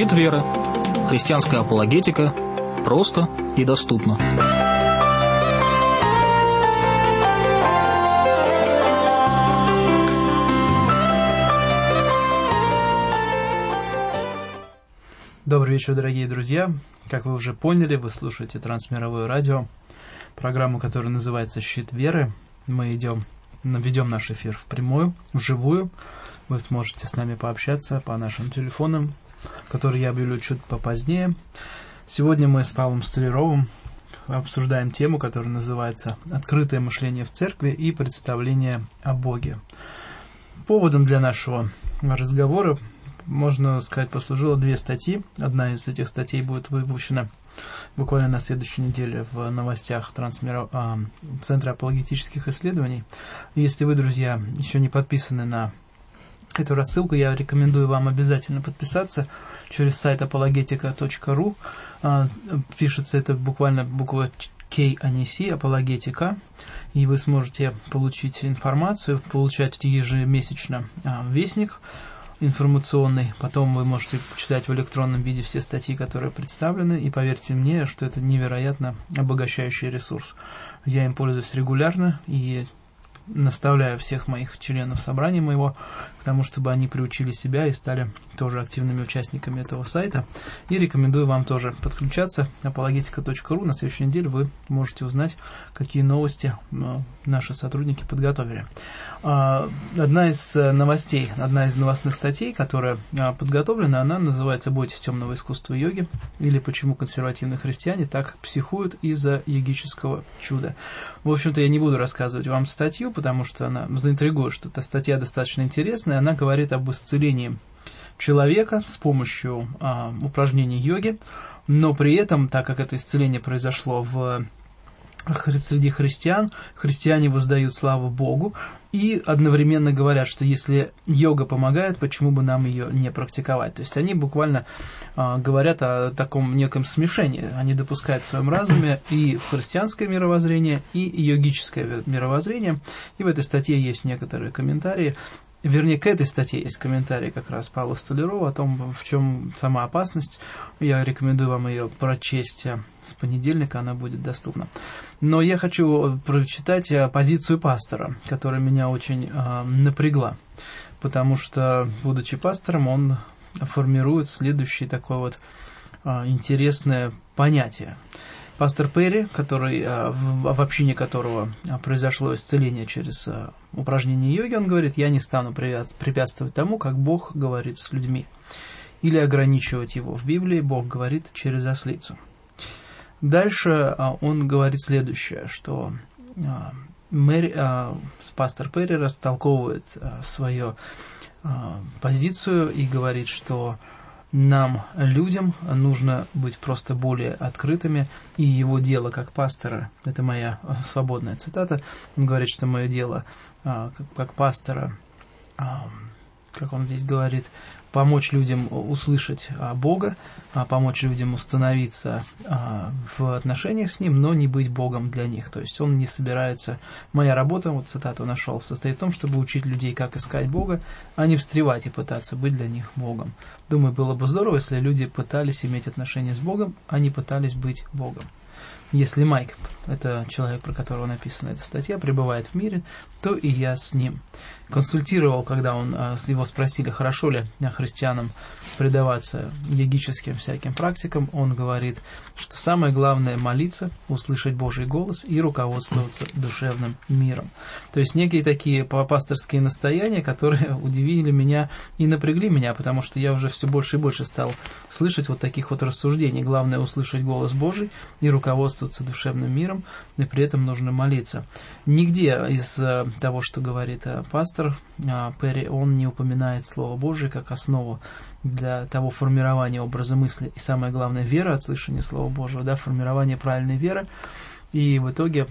Щит веры. Христианская апологетика. Просто и доступно. Добрый вечер, дорогие друзья. Как вы уже поняли, вы слушаете Трансмировое радио, программу, которая называется «Щит веры». Мы идем, ведем наш эфир в прямую, вживую. Вы сможете с нами пообщаться по нашим телефонам, которые я объявлю чуть попозднее. Сегодня мы с Павлом Столяровым обсуждаем тему, которая называется «Открытое мышление в церкви и представление о Боге». Поводом для нашего разговора можно сказать, послужило две статьи. Одна из этих статей будет выпущена буквально на следующей неделе в новостях Трансмира, а, Центра апологетических исследований. Если вы, друзья, еще не подписаны на эту рассылку, я рекомендую вам обязательно подписаться через сайт apologetica.ru. А, пишется это буквально буква K, а не C, апологетика, и вы сможете получить информацию, получать ежемесячно а, вестник информационный. Потом вы можете почитать в электронном виде все статьи, которые представлены, и поверьте мне, что это невероятно обогащающий ресурс. Я им пользуюсь регулярно и наставляю всех моих членов собрания моего к тому, чтобы они приучили себя и стали тоже активными участниками этого сайта. И рекомендую вам тоже подключаться. apologetica.ru. На следующей неделе вы можете узнать, какие новости э, наши сотрудники подготовили. А, одна из э, новостей, одна из новостных статей, которая а, подготовлена, она называется «Бойтесь темного искусства йоги» или «Почему консервативные христиане так психуют из-за йогического чуда». В общем-то, я не буду рассказывать вам статью, потому что она заинтригует, что эта статья достаточно интересная, она говорит об исцелении человека с помощью а, упражнений йоги, но при этом, так как это исцеление произошло в среди христиан, христиане воздают славу Богу и одновременно говорят, что если йога помогает, почему бы нам ее не практиковать. То есть они буквально а, говорят о таком неком смешении. Они допускают в своем разуме и христианское мировоззрение, и йогическое мировоззрение. И в этой статье есть некоторые комментарии Вернее, к этой статье есть комментарий как раз Павла Столярова о том, в чем сама опасность. Я рекомендую вам ее прочесть с понедельника, она будет доступна. Но я хочу прочитать позицию пастора, которая меня очень э, напрягла. Потому что, будучи пастором, он формирует следующее такое вот э, интересное понятие – Пастор Перри, который, а, в общине которого а, произошло исцеление через а, упражнение йоги, он говорит, я не стану препятствовать тому, как Бог говорит с людьми. Или ограничивать его. В Библии Бог говорит через ослицу. Дальше он говорит следующее, что Мэри, пастор Перри растолковывает свою позицию и говорит, что нам, людям, нужно быть просто более открытыми, и его дело как пастора, это моя свободная цитата, он говорит, что мое дело а, как пастора, а, как он здесь говорит, помочь людям услышать а, Бога, а, помочь людям установиться а, в отношениях с Ним, но не быть Богом для них. То есть он не собирается... Моя работа, вот цитату нашел, состоит в том, чтобы учить людей, как искать Бога, а не встревать и пытаться быть для них Богом. Думаю, было бы здорово, если люди пытались иметь отношения с Богом, а не пытались быть Богом. Если Майк, это человек, про которого написана эта статья, пребывает в мире, то и я с ним. Консультировал, когда он, а, его спросили, хорошо ли христианам предаваться йогическим всяким практикам, он говорит, что самое главное молиться, услышать Божий голос и руководствоваться душевным миром. То есть некие такие пасторские настояния, которые удивили меня и напрягли меня, потому что я уже все больше и больше стал слышать вот таких вот рассуждений. Главное услышать голос Божий и руководствоваться душевным миром, и при этом нужно молиться. Нигде из э, того, что говорит э, пастор э, Перри, он не упоминает Слово Божие как основу для того формирования образа мысли. И самое главное, вера от слышания Слова Божьего, да, формирование правильной веры. И в итоге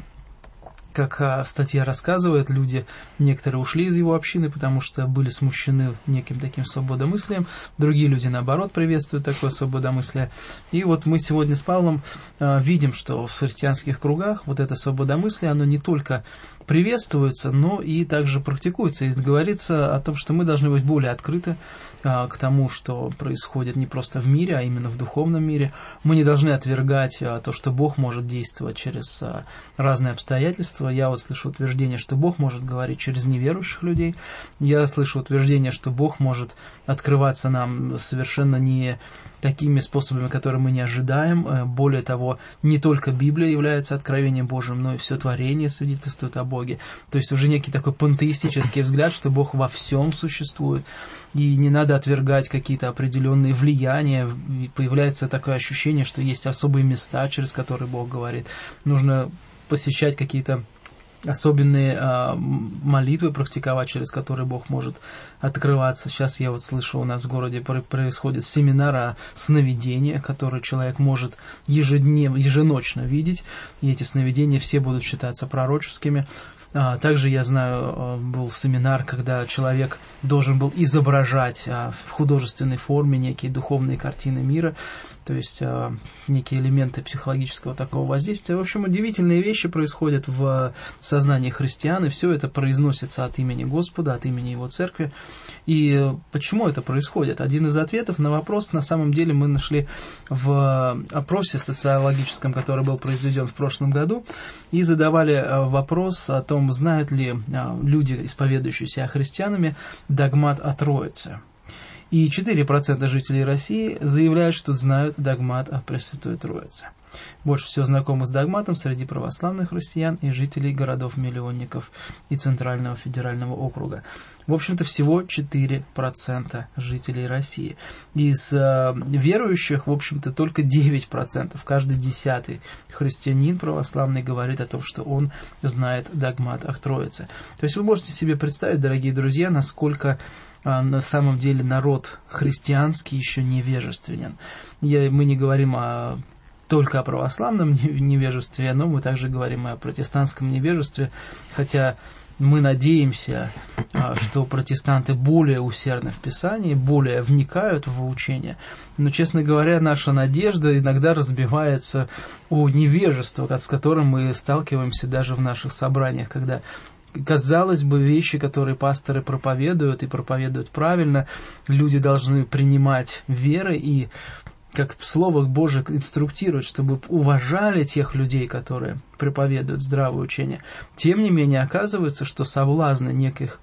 как а, статья рассказывает, люди, некоторые ушли из его общины, потому что были смущены неким таким свободомыслием, другие люди, наоборот, приветствуют такое свободомыслие. И вот мы сегодня с Павлом а, видим, что в христианских кругах вот это свободомыслие, оно не только приветствуется, но и также практикуется. И говорится о том, что мы должны быть более открыты а, к тому, что происходит не просто в мире, а именно в духовном мире. Мы не должны отвергать а, то, что Бог может действовать через а, разные обстоятельства. Я вот слышу утверждение, что Бог может говорить через неверующих людей. Я слышу утверждение, что Бог может открываться нам совершенно не такими способами, которые мы не ожидаем. Э, более того, не только Библия является откровением Божьим, но и все творение свидетельствует о Боге. То есть уже некий такой пантеистический взгляд, что Бог во всем существует, и не надо отвергать какие-то определенные влияния. появляется такое ощущение, что есть особые места, через которые Бог говорит. Нужно посещать какие-то особенные а, молитвы практиковать, через которые Бог может открываться. Сейчас я вот слышу, у нас в городе происходит семинар о сновидении, который человек может ежедневно, еженочно видеть, и эти сновидения все будут считаться пророческими. А, также я знаю, а, был семинар, когда человек должен был изображать а, в художественной форме некие духовные картины мира, то есть некие элементы психологического такого воздействия. В общем, удивительные вещи происходят в сознании христиан, и все это произносится от имени Господа, от имени Его Церкви. И почему это происходит? Один из ответов на вопрос на самом деле мы нашли в опросе социологическом, который был произведен в прошлом году, и задавали вопрос о том, знают ли люди, исповедующиеся христианами, догмат о Троице. И 4% жителей России заявляют, что знают догмат о Пресвятой Троице. Больше всего знакомы с догматом среди православных россиян и жителей городов-миллионников и Центрального федерального округа. В общем-то, всего 4% жителей России. Из э, верующих, в общем-то, только 9%. Каждый десятый христианин православный говорит о том, что он знает догмат о Троице. То есть вы можете себе представить, дорогие друзья, насколько на самом деле народ христианский еще невежественен. Я, мы не говорим о только о православном невежестве, но мы также говорим и о протестантском невежестве, хотя мы надеемся, а, что протестанты более усердны в Писании, более вникают в учение. Но, честно говоря, наша надежда иногда разбивается о невежество, с которым мы сталкиваемся даже в наших собраниях, когда казалось бы, вещи, которые пасторы проповедуют и проповедуют правильно, люди должны принимать веры и как Слово Божие инструктирует, чтобы уважали тех людей, которые проповедуют здравое учение. Тем не менее, оказывается, что соблазны неких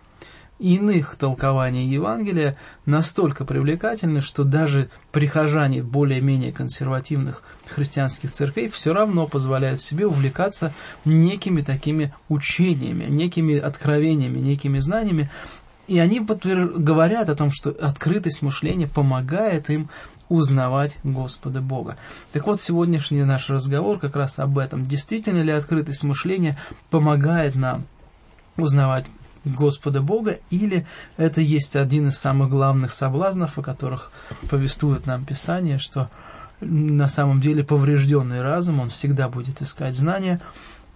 иных толкований Евангелия настолько привлекательны, что даже прихожане более-менее консервативных христианских церквей все равно позволяют себе увлекаться некими такими учениями, некими откровениями, некими знаниями, и они подтвер... говорят о том, что открытость мышления помогает им узнавать Господа Бога. Так вот, сегодняшний наш разговор как раз об этом. Действительно ли открытость мышления помогает нам узнавать Господа Бога, или это есть один из самых главных соблазнов, о которых повествует нам Писание, что на самом деле поврежденный разум, он всегда будет искать знания,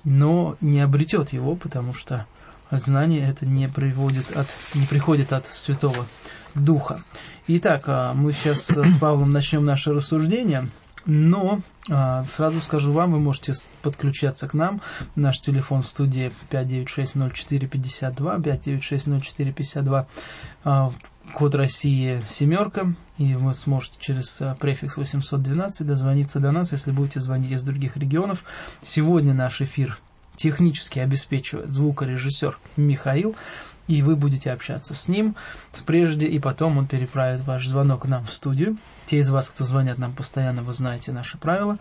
но не обретет его, потому что знание это не, приводит от, не приходит от Святого Духа. Итак, а, мы сейчас с Павлом начнем наше рассуждение. Но а, сразу скажу вам, вы можете подключаться к нам. Наш телефон в студии 5960452, 5960452, а, код России семерка, и вы сможете через префикс 812 дозвониться до нас, если будете звонить из других регионов. Сегодня наш эфир технически обеспечивает звукорежиссер Михаил и вы будете общаться с ним прежде, и потом он переправит ваш звонок нам в студию. Те из вас, кто звонят нам постоянно, вы знаете наши правила.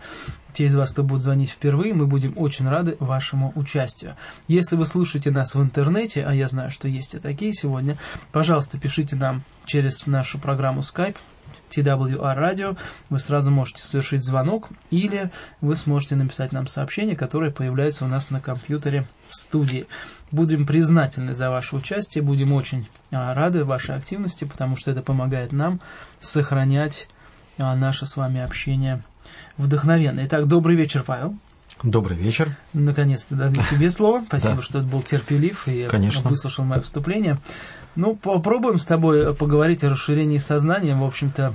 Те из вас, кто будет звонить впервые, мы будем очень рады вашему участию. Если вы слушаете нас в интернете, а я знаю, что есть и такие сегодня, пожалуйста, пишите нам через нашу программу Skype TWR Radio, вы сразу можете совершить звонок или вы сможете написать нам сообщение, которое появляется у нас на компьютере в студии. Будем признательны за ваше участие, будем очень а, рады вашей активности, потому что это помогает нам сохранять наше с вами общение вдохновенно. Итак, добрый вечер, Павел. Добрый вечер. Наконец-то дадим тебе слово. Спасибо, Да. что ты был терпелив и Конечно. выслушал мое вступление. Ну, попробуем с тобой поговорить о расширении сознания. В общем-то,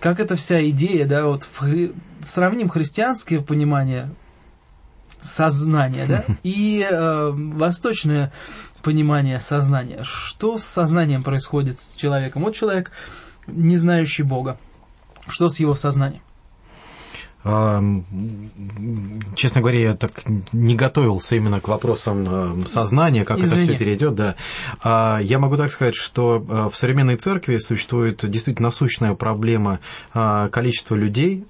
как эта вся идея, да, вот хри- сравним христианское понимание сознания, да, и э, восточное понимание сознания. Что с сознанием происходит с человеком? Вот человек, не знающий Бога. Что с его сознанием? А, Честно говоря, я так не готовился именно к вопросам э, сознания, как это Извини. все перейдет, да. А, Я могу так сказать, что в современной церкви существует действительно насущная проблема а, количества людей,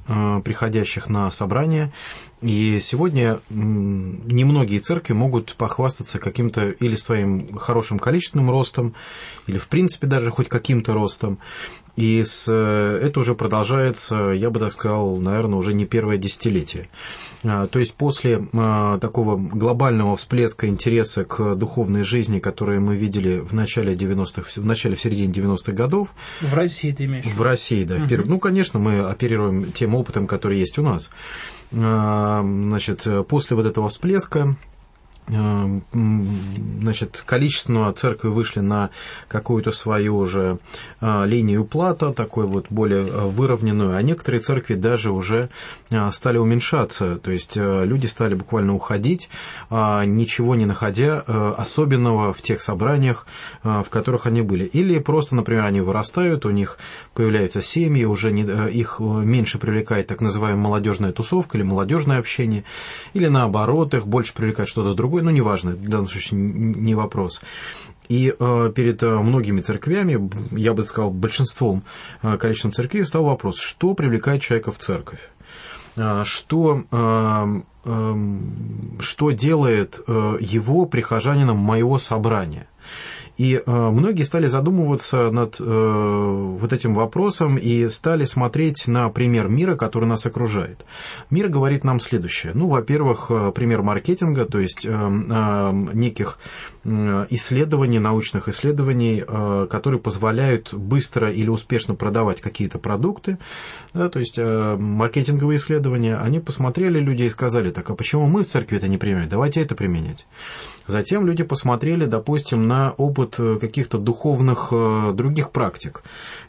приходящих на собрания. И сегодня немногие церкви могут похвастаться каким-то или своим хорошим количественным ростом, или в принципе даже хоть каким-то ростом. И с, э, это уже продолжается, я бы так сказал, наверное, уже не первое десятилетие. А, То есть после а, такого глобального всплеска интереса к духовной жизни, который мы видели в начале 90-х, в начале, в середине 90-х годов, В России ты имеешь? в России, да. вперв- Ну, конечно, мы оперируем тем опытом, который есть у нас. А, Значит, э, после вот этого всплеска значит, количественно церкви вышли на какую-то свою уже а, линию плата, такой вот более а, выровненную, а некоторые церкви даже уже стали уменьшаться, то есть люди стали буквально уходить, а, ничего не находя особенного в тех собраниях, в которых они были. Или просто, например, они вырастают, у них появляются семьи, уже не- э, их э, меньше привлекает так называемая молодежная тусовка или молодежное общение, или наоборот, их больше привлекает что-то другое, ну, неважно, в данном случае не вопрос. И э, перед э, многими церквями, я бы сказал, большинством э, количеством церквей стал вопрос, что привлекает человека в церковь? Что, эм, что делает его прихожанином моего собрания. И э, многие стали задумываться над э, вот этим вопросом и стали смотреть на пример мира, который нас окружает. Мир говорит нам следующее. Ну, во-первых, э, пример маркетинга, то есть неких исследований, научных исследований, которые позволяют быстро или успешно продавать какие-то продукты. Да, то есть маркетинговые исследования, они посмотрели люди и сказали, так а почему мы в церкви это не применяем? Давайте это применять. Затем люди посмотрели, допустим, на опыт э, каких-то духовных э, других практик,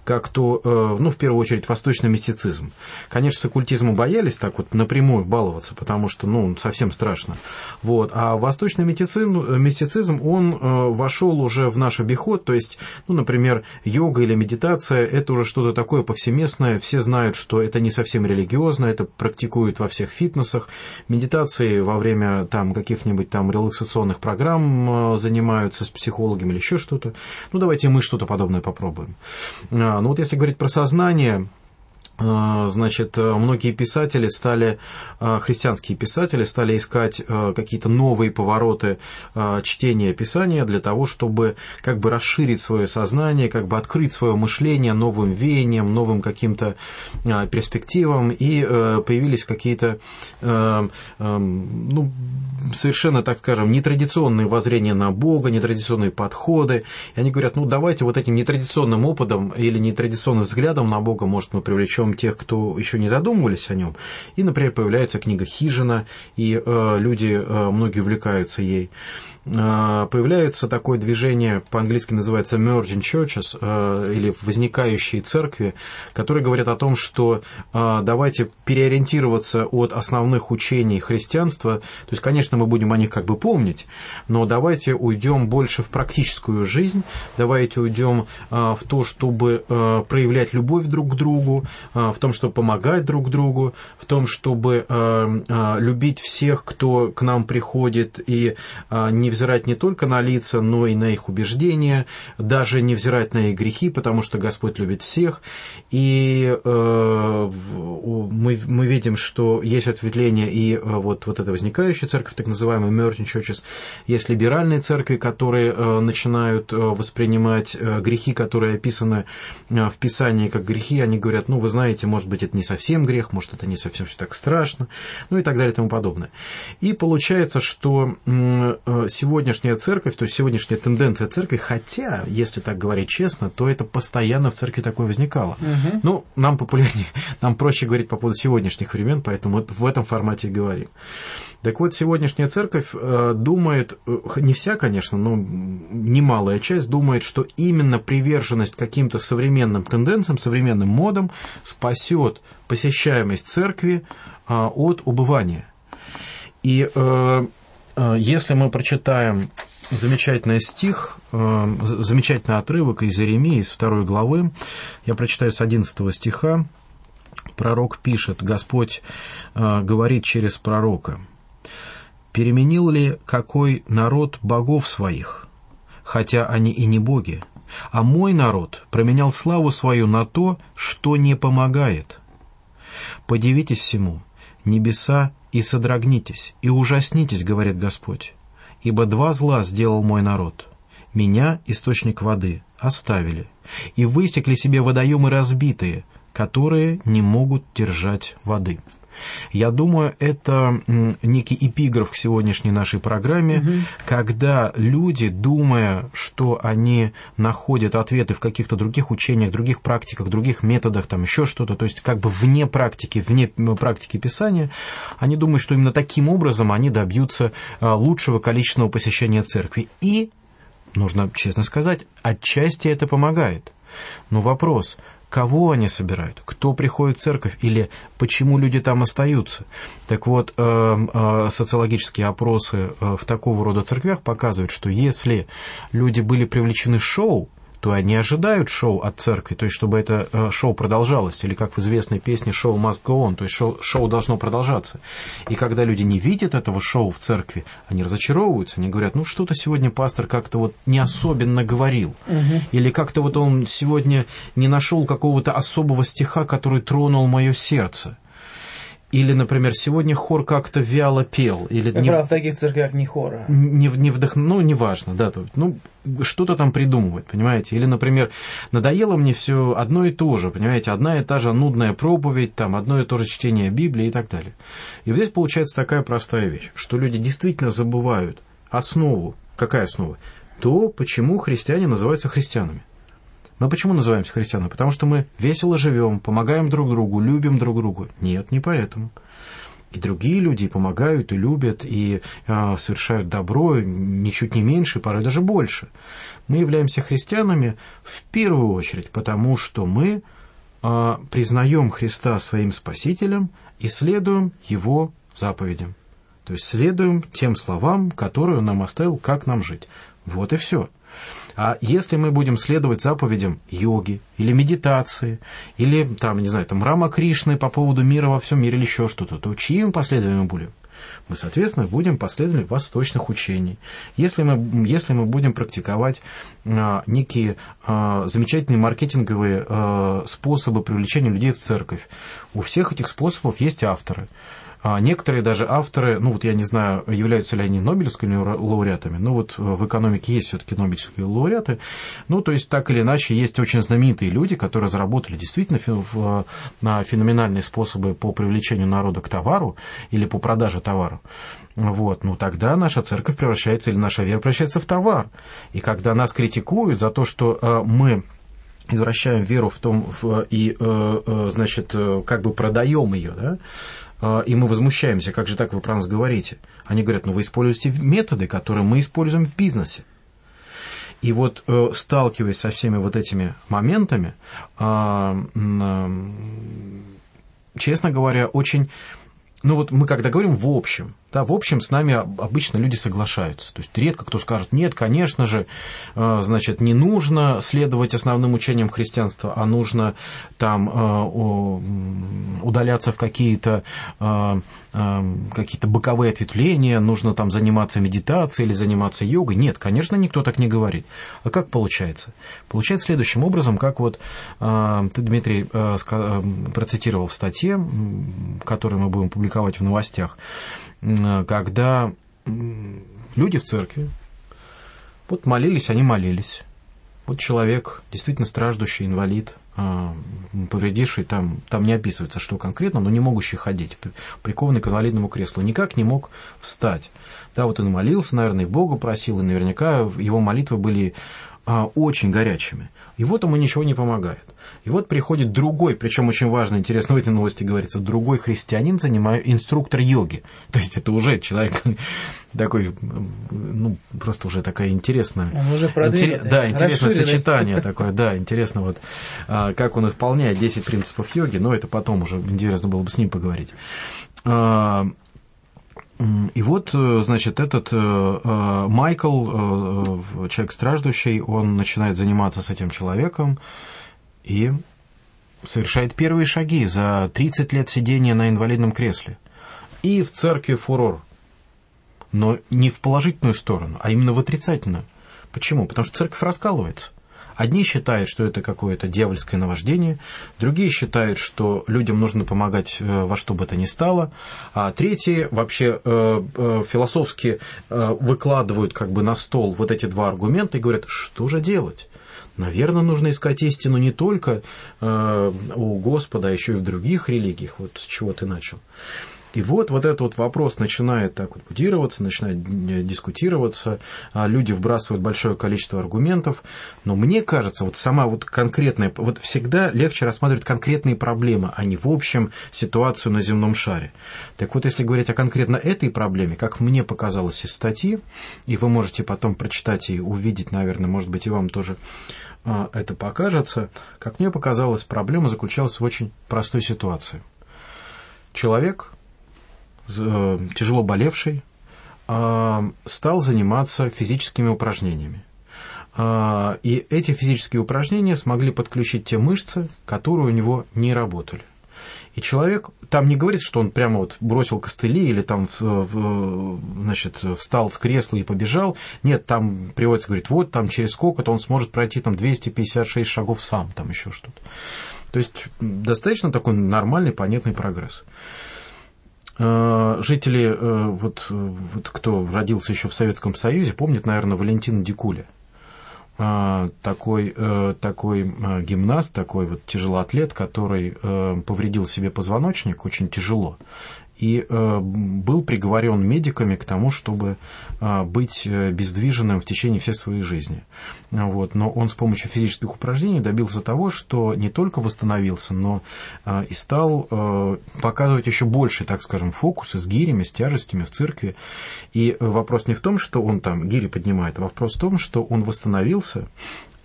как то, э, ну, в первую очередь, восточный мистицизм. Конечно, с оккультизмом боялись так вот напрямую баловаться, потому что, ну, совсем страшно. Вот. А восточный мистицизм, мистицизм он вошел уже в наш обиход, то есть, ну, например, йога или медитация, это уже что-то такое повсеместное, все знают, что это не совсем религиозно, это практикуют во всех фитнесах, медитации во время там каких-нибудь там релаксационных программ э, занимаются с психологами или еще что-то. Ну, давайте мы что-то подобное попробуем. А, Ну, вот если говорить про сознание, Значит, э, многие писатели стали, э, христианские писатели стали искать э, какие-то новые повороты чтения Писания для того, чтобы как бы расширить свое сознание, как бы открыть свое мышление новым веяниям, новым каким-то перспективам, и э, появились какие-то э, ну, совершенно, так скажем, нетрадиционные воззрения на Бога, нетрадиционные подходы. И они говорят, ну давайте вот этим нетрадиционным опытом или нетрадиционным взглядом на Бога, может, мы привлечем тех, кто еще не задумывались о нем. И, например, появляется книга «Хижина», и э, люди, э, многие увлекаются ей. Э, появляется такое движение, по-английски называется emerging churches, э, или возникающие церкви, которые говорят о том, что э, давайте переориентироваться от основных учений христианства. То есть, конечно, мы будем о них как бы помнить, но давайте уйдем больше в практическую жизнь, давайте уйдем в то, чтобы проявлять любовь друг к другу, в том, чтобы помогать друг другу, в том, чтобы любить всех, кто к нам приходит, и не взирать не только на лица, но и на их убеждения, даже не взирать на их грехи, потому что Господь любит всех. И э, мы, мы видим, что есть ответвление и э, вот, вот эта возникающая церковь, так называемая emerging churches, есть либеральные церкви, которые э, начинают э, воспринимать э, грехи, которые описаны э, в Писании как грехи, они говорят, ну, вы знаете, может быть, это не совсем грех, может, это не совсем все так страшно, ну и так далее и тому подобное. И получается, что э, сегодняшняя церковь, то есть сегодняшняя тенденция церкви, хотя, если так говорить честно, то это постоянно в церкви такое возникало. Угу. Ну, нам популярнее, нам проще говорить по поводу сегодняшних времен, поэтому в этом формате и говорим. Так вот, сегодняшняя церковь э, думает, э, не вся, конечно, но немалая часть думает, что именно приверженность каким-то современным тенденциям, современным модам спасет посещаемость церкви э, от убывания. И если мы прочитаем замечательный стих, замечательный отрывок из Иеремии, из второй главы, я прочитаю с 11 стиха, пророк пишет, Господь говорит через пророка – Переменил ли какой народ богов своих, хотя они и не боги, а мой народ променял славу свою на то, что не помогает? Подивитесь всему, небеса, и содрогнитесь, и ужаснитесь, говорит Господь, ибо два зла сделал мой народ. Меня, источник воды, оставили, и высекли себе водоемы разбитые, которые не могут держать воды». Я думаю, это некий эпиграф к сегодняшней нашей программе, угу. когда люди, думая, что они находят ответы в каких-то других учениях, других практиках, других методах, там еще что-то, то есть как бы вне практики, вне практики Писания, они думают, что именно таким образом они добьются а, лучшего количественного посещения церкви. И, нужно честно сказать, отчасти это помогает. Но вопрос – кого они собирают, кто приходит в церковь или почему люди там остаются. Так вот, э, э, социологические опросы э, в такого рода церквях показывают, что если люди были привлечены шоу, то они ожидают шоу от церкви, то есть чтобы это э, шоу продолжалось, или как в известной песне «Шоу must go on», то есть шоу, шоу должно продолжаться. И когда люди не видят этого шоу в церкви, они разочаровываются, они говорят, ну что-то сегодня пастор как-то вот не особенно говорил, угу. или как-то вот он сегодня не нашел какого-то особого стиха, который тронул мое сердце. Или, например, сегодня хор как-то вяло пел. Или как не, правило, в таких церквях не хора. Не, не вдох... Ну, неважно, да. То, ну, что-то там придумывает, понимаете? Или, например, надоело мне все одно и то же, понимаете? Одна и та же нудная проповедь, там, одно и то же чтение Библии и так далее. И вот здесь получается такая простая вещь, что люди действительно забывают основу. Какая основа? То, почему христиане называются христианами. Мы почему называемся христианами? Потому что мы весело живем, помогаем друг другу, любим друг друга. Нет, не поэтому. И другие люди помогают, и любят, и э, совершают добро, ничуть не меньше, порой даже больше. Мы являемся христианами в первую очередь, потому что мы э, признаем Христа своим Спасителем и следуем Его заповедям. То есть следуем тем словам, которые Он нам оставил, как нам жить. Вот и все. А если мы будем следовать заповедям йоги или медитации, или там, не знаю, там Рама Кришны по поводу мира во всем мире или еще что-то, то чьими последователями будем? Мы, соответственно, будем последователями восточных учений. Если мы, если мы будем практиковать а, некие а, замечательные маркетинговые а, способы привлечения людей в церковь, у всех этих способов есть авторы. А некоторые даже авторы, ну вот я не знаю, являются ли они Нобелевскими лауреатами, но вот в экономике есть все-таки Нобелевские лауреаты. Ну, то есть так или иначе есть очень знаменитые люди, которые разработали действительно феноменальные способы по привлечению народа к товару или по продаже товара. Вот, ну тогда наша церковь превращается или наша вера превращается в товар. И когда нас критикуют за то, что э, мы извращаем веру в том в, и, э, э, значит, как бы продаем ее, да, и мы возмущаемся, как же так вы про нас говорите? Они говорят, ну вы используете методы, которые мы используем в бизнесе. И вот э, сталкиваясь со всеми вот этими моментами, а, честно говоря, очень... Ну вот мы когда говорим в общем, да, в общем, с нами обычно люди соглашаются. То есть редко кто скажет, нет, конечно же, э, значит, не нужно следовать основным учениям христианства, а нужно там э, удаляться в какие-то э, какие-то боковые ответвления, нужно там заниматься медитацией или заниматься йогой. Нет, конечно, никто так не говорит. А как получается? Получается следующим образом, как вот ты, Дмитрий, процитировал в статье, которую мы будем публиковать в новостях, когда люди в церкви, вот молились, они молились. Вот человек, действительно страждущий, инвалид, а, повредивший, там, там не описывается, что конкретно, но не могущий ходить, прикованный к инвалидному креслу, никак не мог встать. Да, вот он молился, наверное, и Богу просил, и наверняка его молитвы были а, очень горячими. И вот ему ничего не помогает. И вот приходит другой, причем очень важно, интересно в этой новости говорится, другой христианин, занимаю инструктор йоги. То есть это уже человек такой, ну, просто уже такая интересная... Он уже интерес, Да, интересное сочетание такое, да, интересно вот, а, как он исполняет 10 принципов йоги, но это потом уже интересно было бы с ним поговорить. И вот, э, значит, этот э, э, Майкл, человек страждущий, он начинает заниматься с этим человеком и совершает первые шаги за 30 лет сидения на инвалидном кресле. И в церкви фурор. Но не в положительную сторону, а именно в отрицательную. Почему? Потому что церковь раскалывается. Одни считают, что это какое-то дьявольское наваждение, другие считают, что людям нужно помогать э, во что бы то ни стало, а третьи вообще э, э, философски выкладывают как бы на стол вот эти два аргумента и говорят, что же делать? Наверное, нужно искать истину не только у Господа, а еще и в других религиях, вот с чего ты начал. И вот, вот этот вот вопрос начинает так вот кодироваться, начинает э, дискутироваться, а люди вбрасывают большое количество аргументов, но мне кажется, вот сама вот конкретная, вот всегда легче рассматривать конкретные проблемы, а не в общем ситуацию на земном шаре. Так вот, если говорить о конкретно этой проблеме, как мне показалось из статьи, и вы можете потом прочитать и увидеть, наверное, может быть, и вам тоже а, это покажется, как мне показалось, проблема заключалась в очень простой ситуации. Человек тяжело болевший, а, стал заниматься физическими упражнениями. А, и эти физические упражнения смогли подключить те мышцы, которые у него не работали. И человек там не говорит, что он прямо вот бросил костыли или там значит, встал с кресла и побежал. Нет, там приводится, говорит, вот там через сколько-то он сможет пройти там 256 шагов сам, там еще что-то. То есть достаточно такой нормальный, понятный прогресс. Э, жители, э, вот, вот кто родился еще в Советском Союзе, помнят, наверное, Валентина Дикуля. Э, такой, такой гимнаст, такой вот тяжелоатлет, который повредил себе позвоночник очень тяжело и э, был приговорен медиками к тому, чтобы э, быть э, бездвиженным в течение всей своей жизни. Вот. Но он с помощью физических упражнений добился того, что не только восстановился, но и стал показывать еще больше, так скажем, фокусы с гирями, с тяжестями в церкви. И вопрос не в том, что он там гири поднимает, а вопрос в том, что он восстановился,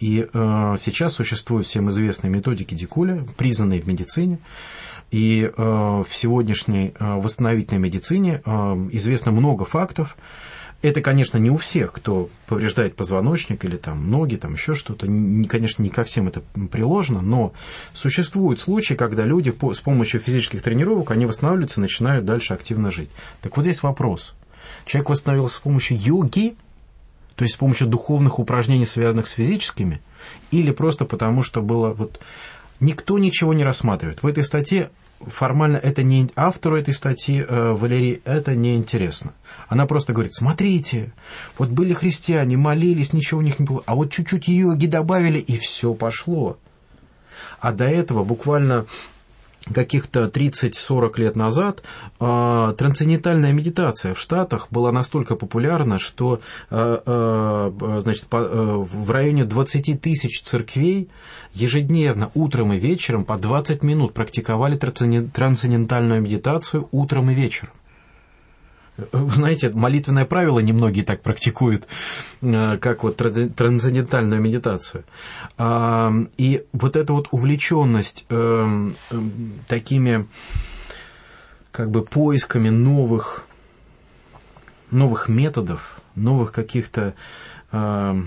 и сейчас существуют всем известные методики Дикуля, признанные в медицине, и э, в сегодняшней э, восстановительной медицине э, известно много фактов. Это, конечно, не у всех, кто повреждает позвоночник или там ноги, там еще что-то. Не, конечно, не ко всем это приложено, но существуют случаи, когда люди с помощью физических тренировок они восстанавливаются и начинают дальше активно жить. Так вот здесь вопрос. Человек восстановился с помощью йоги, то есть с помощью духовных упражнений, связанных с физическими, или просто потому, что было вот никто ничего не рассматривает. В этой статье формально это не автору этой статьи э, Валерии это не интересно. Она просто говорит: смотрите, вот были христиане, молились, ничего у них не было, а вот чуть-чуть йоги добавили и все пошло. А до этого буквально каких-то 30-40 лет назад э, трансцендентальная медитация в Штатах была настолько популярна, что э, э, значит, по, э, в районе 20 тысяч церквей ежедневно утром и вечером по 20 минут практиковали трансцендентальную медитацию утром и вечером. Знаете, молитвенное правило немногие так практикуют, э, как вот трансцендентальную медитацию. И вот эта вот увлеченность э, такими как бы поисками новых, новых методов, новых каких-то э,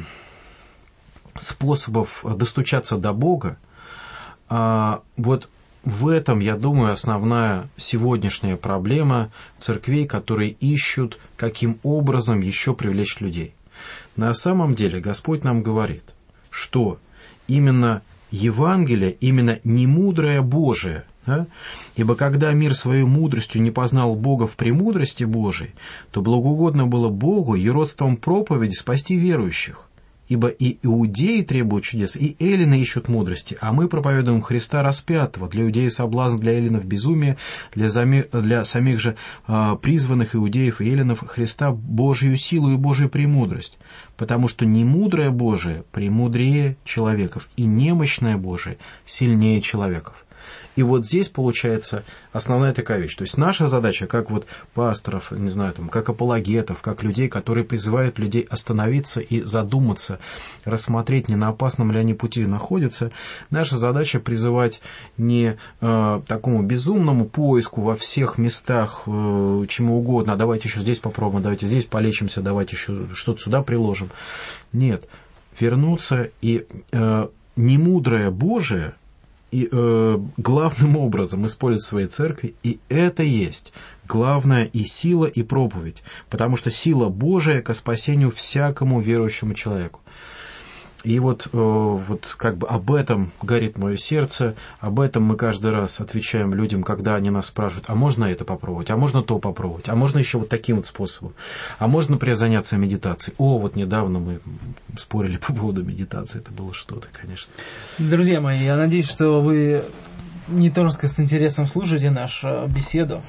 способов достучаться до Бога, а, вот в этом, я думаю, основная сегодняшняя проблема церквей, которые ищут, каким образом еще привлечь людей. На самом деле Господь нам говорит, что именно Евангелие, именно не мудрое Божие, да? ибо когда мир своей мудростью не познал Бога в премудрости Божией, то благоугодно было Богу и родством проповеди спасти верующих. Ибо и иудеи требуют чудес, и эллины ищут мудрости, а мы проповедуем Христа распятого. Для иудеев соблазн, для эллинов безумие, для, зами, для самих же э, призванных иудеев и эллинов Христа Божью силу и Божью премудрость. Потому что немудрое Божие премудрее человеков, и немощное Божие сильнее человеков. И вот здесь получается основная такая вещь. То есть наша задача, как вот пасторов, не знаю, там, как апологетов, как людей, которые призывают людей остановиться и задуматься, рассмотреть, не на опасном ли они пути находятся, наша задача призывать не э, такому безумному поиску во всех местах, э, чему угодно, а давайте еще здесь попробуем, давайте здесь полечимся, давайте еще что-то сюда приложим. Нет, вернуться и э, немудрое Божие – и, э, главным образом использовать в своей церкви, и это есть главная и сила, и проповедь, потому что сила Божия ко спасению всякому верующему человеку. И вот, э, вот как бы об этом горит мое сердце, об этом мы каждый раз отвечаем людям, когда они нас спрашивают, а можно это попробовать, а можно то попробовать, а можно еще вот таким вот способом, а можно, заняться медитацией. О, вот недавно мы спорили по поводу медитации, это было что-то, конечно. Друзья мои, я надеюсь, что вы не только с интересом слушаете нашу беседу,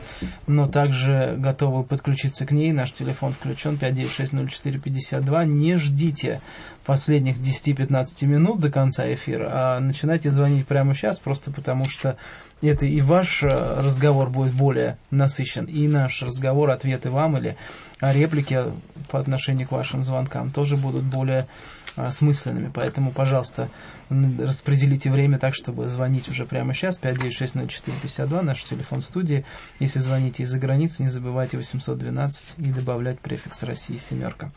но также готовы подключиться к ней. Наш телефон включен 5960452. Не ждите последних 10-15 минут до конца эфира, а начинайте звонить прямо сейчас, просто потому что это и ваш разговор будет более насыщен, и наш разговор, ответы вам или реплики по отношению к вашим звонкам тоже будут более а, смысленными. Поэтому, пожалуйста, распределите время так, чтобы звонить уже прямо сейчас. 5960452, наш телефон в студии. Если звоните из-за границы, не забывайте 812 и добавлять префикс России семерка.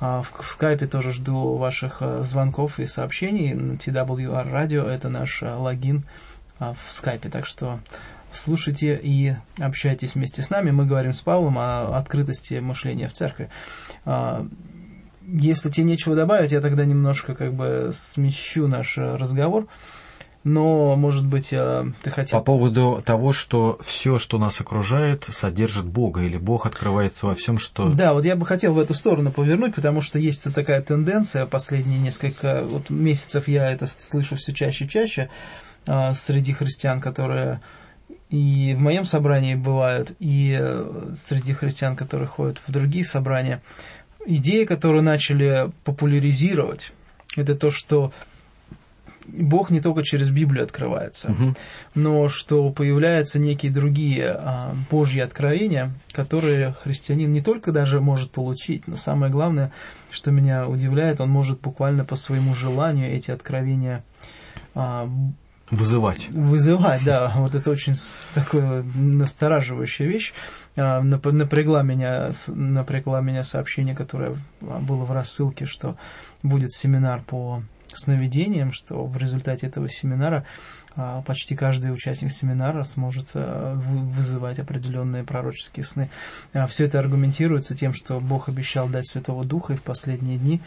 А, в, в скайпе тоже жду ваших а, звонков и сообщений. TWR Radio это наш логин в скайпе. Так что слушайте и общайтесь вместе с нами. Мы говорим с Павлом о открытости мышления в церкви если тебе нечего добавить, я тогда немножко как бы смещу наш разговор. Но, может быть, э, ты хотел... По поводу того, что все, что нас окружает, содержит Бога, или Бог открывается во всем, что... Да, вот я бы хотел в эту сторону повернуть, потому что есть такая тенденция, последние несколько вот, месяцев я это слышу все чаще и чаще э, среди христиан, которые и в моем собрании бывают, и э, среди христиан, которые ходят в другие собрания – идея, которую начали популяризировать, это то, что Бог не только через Библию открывается, угу. но что появляются некие другие а, Божьи откровения, которые христианин не только даже может получить, но самое главное, что меня удивляет, он может буквально по своему желанию эти откровения а, Вызывать. Вызывать, да. Вот это очень такая настораживающая вещь. А, напрягла меня, напрягла меня сообщение, которое было в рассылке, что будет семинар по сновидениям, что в результате этого семинара почти каждый участник семинара сможет а, вызывать определенные пророческие сны. А, Все это аргументируется тем, что Бог обещал дать Святого Духа, и в последние дни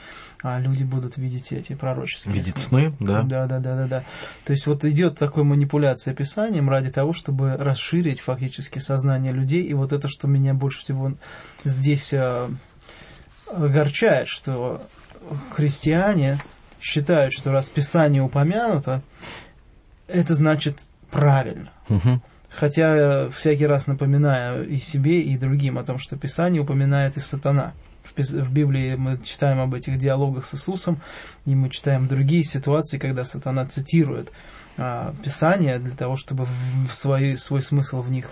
люди будут видеть эти пророческие видеть сны. сны, да? Да, да, да, да, да. То есть вот идет такая манипуляция Писанием ради того, чтобы расширить фактически сознание людей. И вот это, что меня больше всего здесь огорчает, что христиане считают, что раз Писание упомянуто, это значит правильно. Угу. Хотя всякий раз напоминаю и себе, и другим о том, что Писание упоминает и сатана. В, в Библии мы читаем об этих диалогах с Иисусом, и мы читаем другие ситуации, когда сатана цитирует а, Писание для того, чтобы в свой, свой смысл в них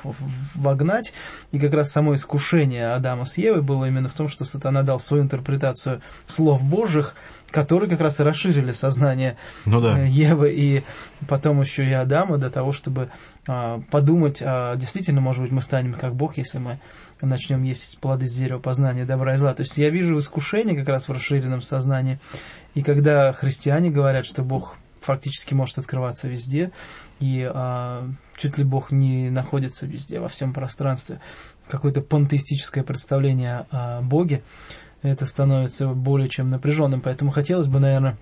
вогнать. И как раз само искушение Адама с Евой было именно в том, что сатана дал свою интерпретацию слов Божьих, которые как раз и расширили сознание ну, да. Э, Евы и потом еще и Адама до того, чтобы а, подумать, а, действительно, может быть, мы станем как Бог, если мы начнем есть плоды с дерева познания добра и зла. То есть я вижу искушение как раз в расширенном сознании. И когда христиане говорят, что Бог фактически может открываться везде, и а, чуть ли Бог не находится везде, во всем пространстве, какое-то пантеистическое представление о Боге, это становится более чем напряженным. Поэтому хотелось бы, наверное,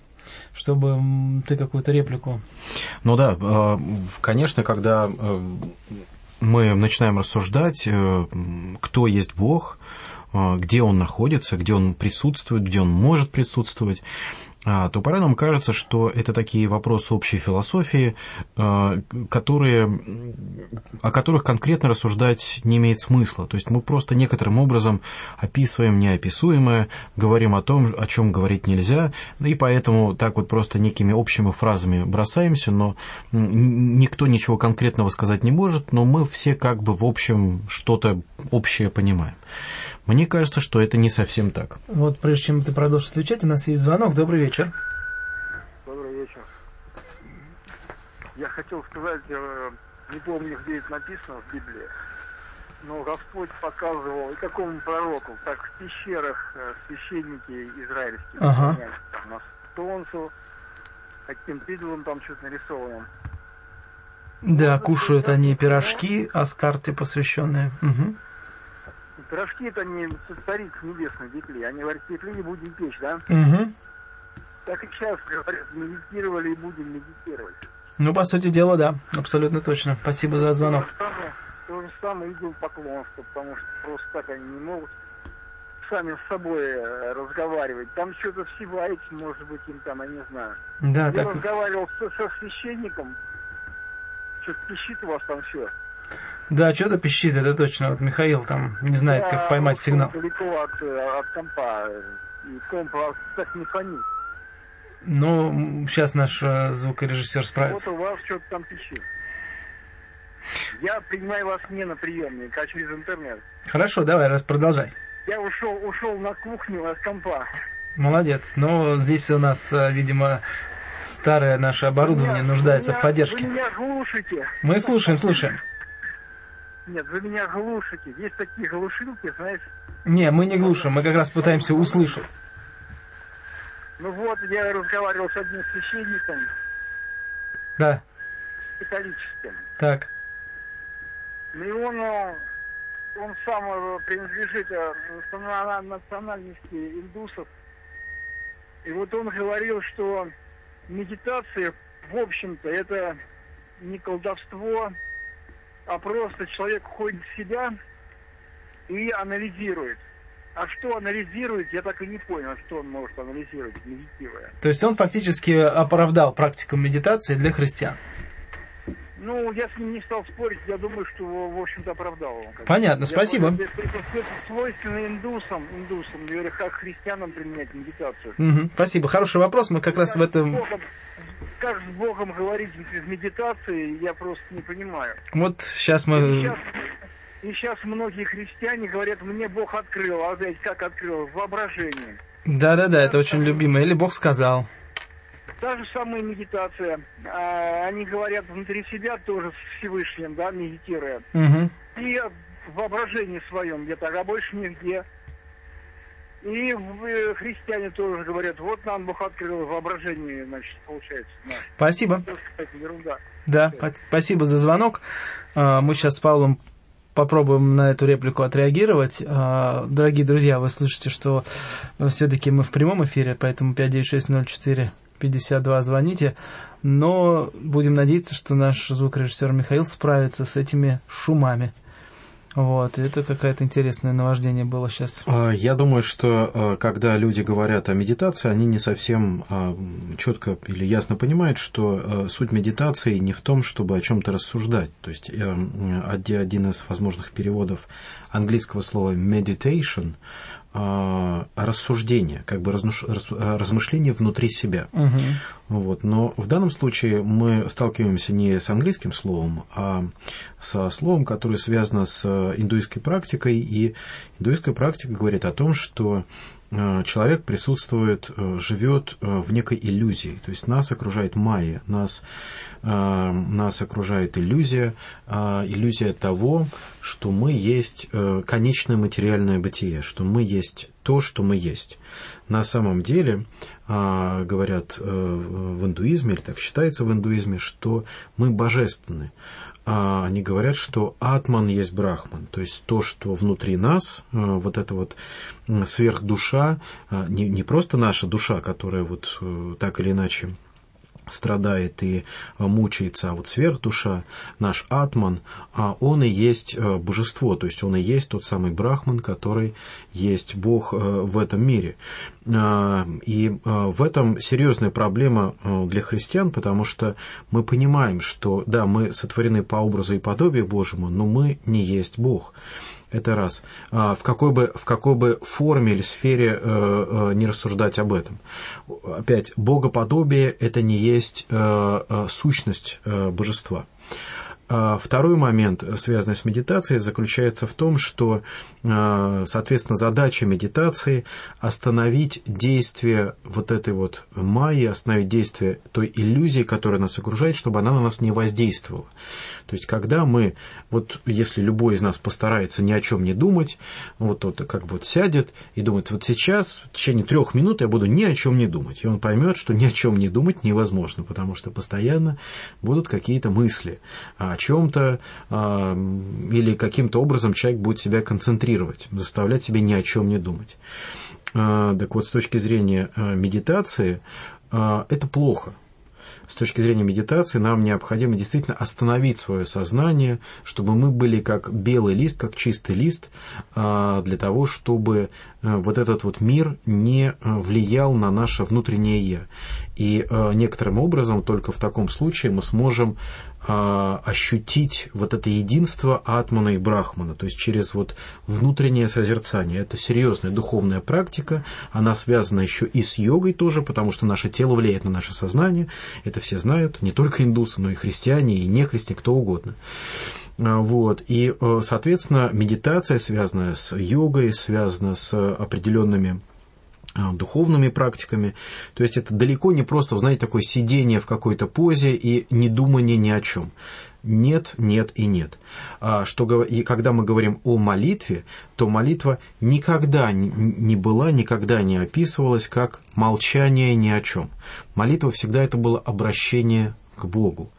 чтобы ты какую-то реплику. Ну да, а, конечно, когда э, мы начинаем рассуждать, э, кто есть Бог, э, где Он находится, где Он присутствует, где Он может присутствовать, то порой нам кажется, что это такие вопросы общей философии, а, которые, о которых конкретно рассуждать не имеет смысла. То есть мы просто некоторым образом описываем неописуемое, говорим о том, о чем говорить нельзя, и поэтому так вот просто некими общими фразами бросаемся, но никто ничего конкретного сказать не может, но мы все как бы в общем что-то общее понимаем. Мне кажется, что это не совсем так. Вот прежде чем ты продолжишь отвечать, у нас есть звонок. Добрый вечер. Добрый вечер. Я хотел сказать, э, не помню, где это написано в Библии, но Господь показывал и какому пророку, так в пещерах э, священники израильские, ага. там, на солнцу, каким идолом там что-то нарисованным. Да, кушают они пирожки, а старты посвященные. Угу. Пирожки это не царик небесный пекли, они говорят, пекли и будем печь, да? Угу. Так и сейчас говорят, медитировали и будем медитировать. Ну, по сути дела, да, абсолютно точно. Спасибо за звонок. То же самое, идол поклонство, потому что просто так они не могут сами с собой э, разговаривать. Там что-то всеваете, может быть, им там, я не знаю. Да, Я так. разговаривал со, со священником, что-то пищит у вас там все. Да, что-то пищит, это точно. Вот Михаил там не знает, как поймать сигнал. Далеко от, э, от компа, э, и комп вас так не фонит. Ну, сейчас наш э, звукорежиссер Вот справится. у вас что-то там пищит. Я принимаю вас не на приемник, а через интернет. Хорошо, давай, раз продолжай. Я ушел, ушел на кухню от компа. Молодец. Но здесь у нас, э, видимо, старое наше оборудование Вы нуждается меня- в поддержке. Вы меня глушите. Мы слушаем, слушаем. Нет, вы меня глушите. Есть такие глушилки, знаете. Не, мы не глушим, мы как раз пытаемся услышать. Ну вот, я разговаривал с одним священником Да, католическим. так. Ну и он, э, он сам э, принадлежит э, национа- национальности индусов. И вот он говорил, что медитация, в общем-то, это не колдовство, а просто человек входит в себя и анализирует. А что анализирует, я так и не понял, что он может анализировать, медитируя. То есть он фактически оправдал практику медитации для христиан. Ну, я с ним не стал спорить, я думаю, что, в общем-то, оправдал его. Понятно, Я спасибо. думаю, Это, свойственно индусам, индусам, или как христианам применять медитацию. Мгм, спасибо. Хороший вопрос. Мы как раз в Как с этом... Богом- как с Богом говорить в медитации, я просто не понимаю. Вот сейчас И мы... сейчас, и сейчас многие христиане говорят, мне Бог открыл, а знаете, как открыл? В воображении. Да-да-да, это очень любимое. Или Бог сказал. Та же самая медитация. А, они говорят внутри себя тоже с Всевышним, да, медитируя. Мгм. И в воображении своем где-то, а больше нигде. И э, христиане тоже говорят, вот нам Бог открыл воображение, значит, получается. наше. Спасибо. Это, кстати, ерунда. Да, по- спасибо за звонок. А, Мы сейчас с Павлом попробуем на эту реплику отреагировать. А, Дорогие друзья, вы слышите, что все-таки мы в прямом эфире, поэтому 59604 52 звоните. Но будем надеяться, что наш звукорежиссер Михаил справится с этими шумами. Вот, это какое-то интересное наваждение было сейчас. А, Я думаю, что а, когда люди говорят о медитации, они не совсем четко или ясно понимают, что а, суть медитации не в том, чтобы о чем-то рассуждать. То есть э, оди- один из возможных переводов английского слова meditation а, рассуждение, как бы разнуш- а, размышление внутри себя. Мгм. Вот. Но в данном случае мы сталкиваемся не с английским словом, а со словом, которое связано с индуистской практикой. И индуистская практика говорит о том, что человек присутствует, э, живет э, в некой иллюзии. То есть нас окружает майя, нас, э, нас окружает иллюзия, э, иллюзия того, что мы есть э, конечное материальное бытие, что мы есть то, что мы есть. На самом деле, а, говорят э, в индуизме, или так считается в индуизме, что мы божественны. А, Они говорят, что атман есть брахман, то есть то, что внутри нас, э, вот эта вот сверхдуша, а, не, не просто наша душа, которая вот э, так или иначе страдает и мучается, а вот сверхдуша, наш атман, а он и есть божество, то есть он и есть тот самый брахман, который есть Бог в этом мире. И в этом серьезная проблема для христиан, потому что мы понимаем, что да, мы сотворены по образу и подобию Божьему, но мы не есть Бог. Это раз. А, в какой бы, в какой бы форме или сфере э, э, не рассуждать об этом. Опять, богоподобие – это не есть э, сущность божества. А, второй момент, связанный с медитацией, заключается в том, что, а, соответственно, задача медитации – остановить действие вот этой вот майи, остановить действие той иллюзии, которая нас окружает, чтобы она на нас не воздействовала. То есть, когда мы, вот если любой из нас постарается ни о чем не думать, вот тот как бы вот сядет и думает, вот сейчас, в течение трех минут я буду ни о чем не думать. И он поймет, что ни о чем не думать невозможно, потому что постоянно будут какие-то мысли о чем-то а, или каким-то образом человек будет себя концентрировать, заставлять себя ни о чем не думать. А, так вот, с точки зрения а, медитации, это плохо, с точки зрения медитации нам необходимо действительно остановить свое сознание, чтобы мы были как белый лист, как чистый лист, для того, чтобы вот этот вот мир не влиял на наше внутреннее «я». И некоторым образом только в таком случае мы сможем ощутить вот это единство Атмана и Брахмана, то есть через вот внутреннее созерцание. Это серьезная духовная практика, она связана еще и с йогой тоже, потому что наше тело влияет на наше сознание, это все знают, не только индусы, но и христиане, и не христиане, кто угодно. А, вот. И, э, соответственно, медитация, связанная с йогой, связана с определенными а, духовными практиками. То есть это далеко не просто, знаете, такое сидение в какой-то позе и не думание ни о чем. Нет, нет и нет. А что, и когда мы говорим о молитве, то молитва никогда не была, никогда не описывалась как молчание ни о чем. Молитва всегда это было обращение к Богу.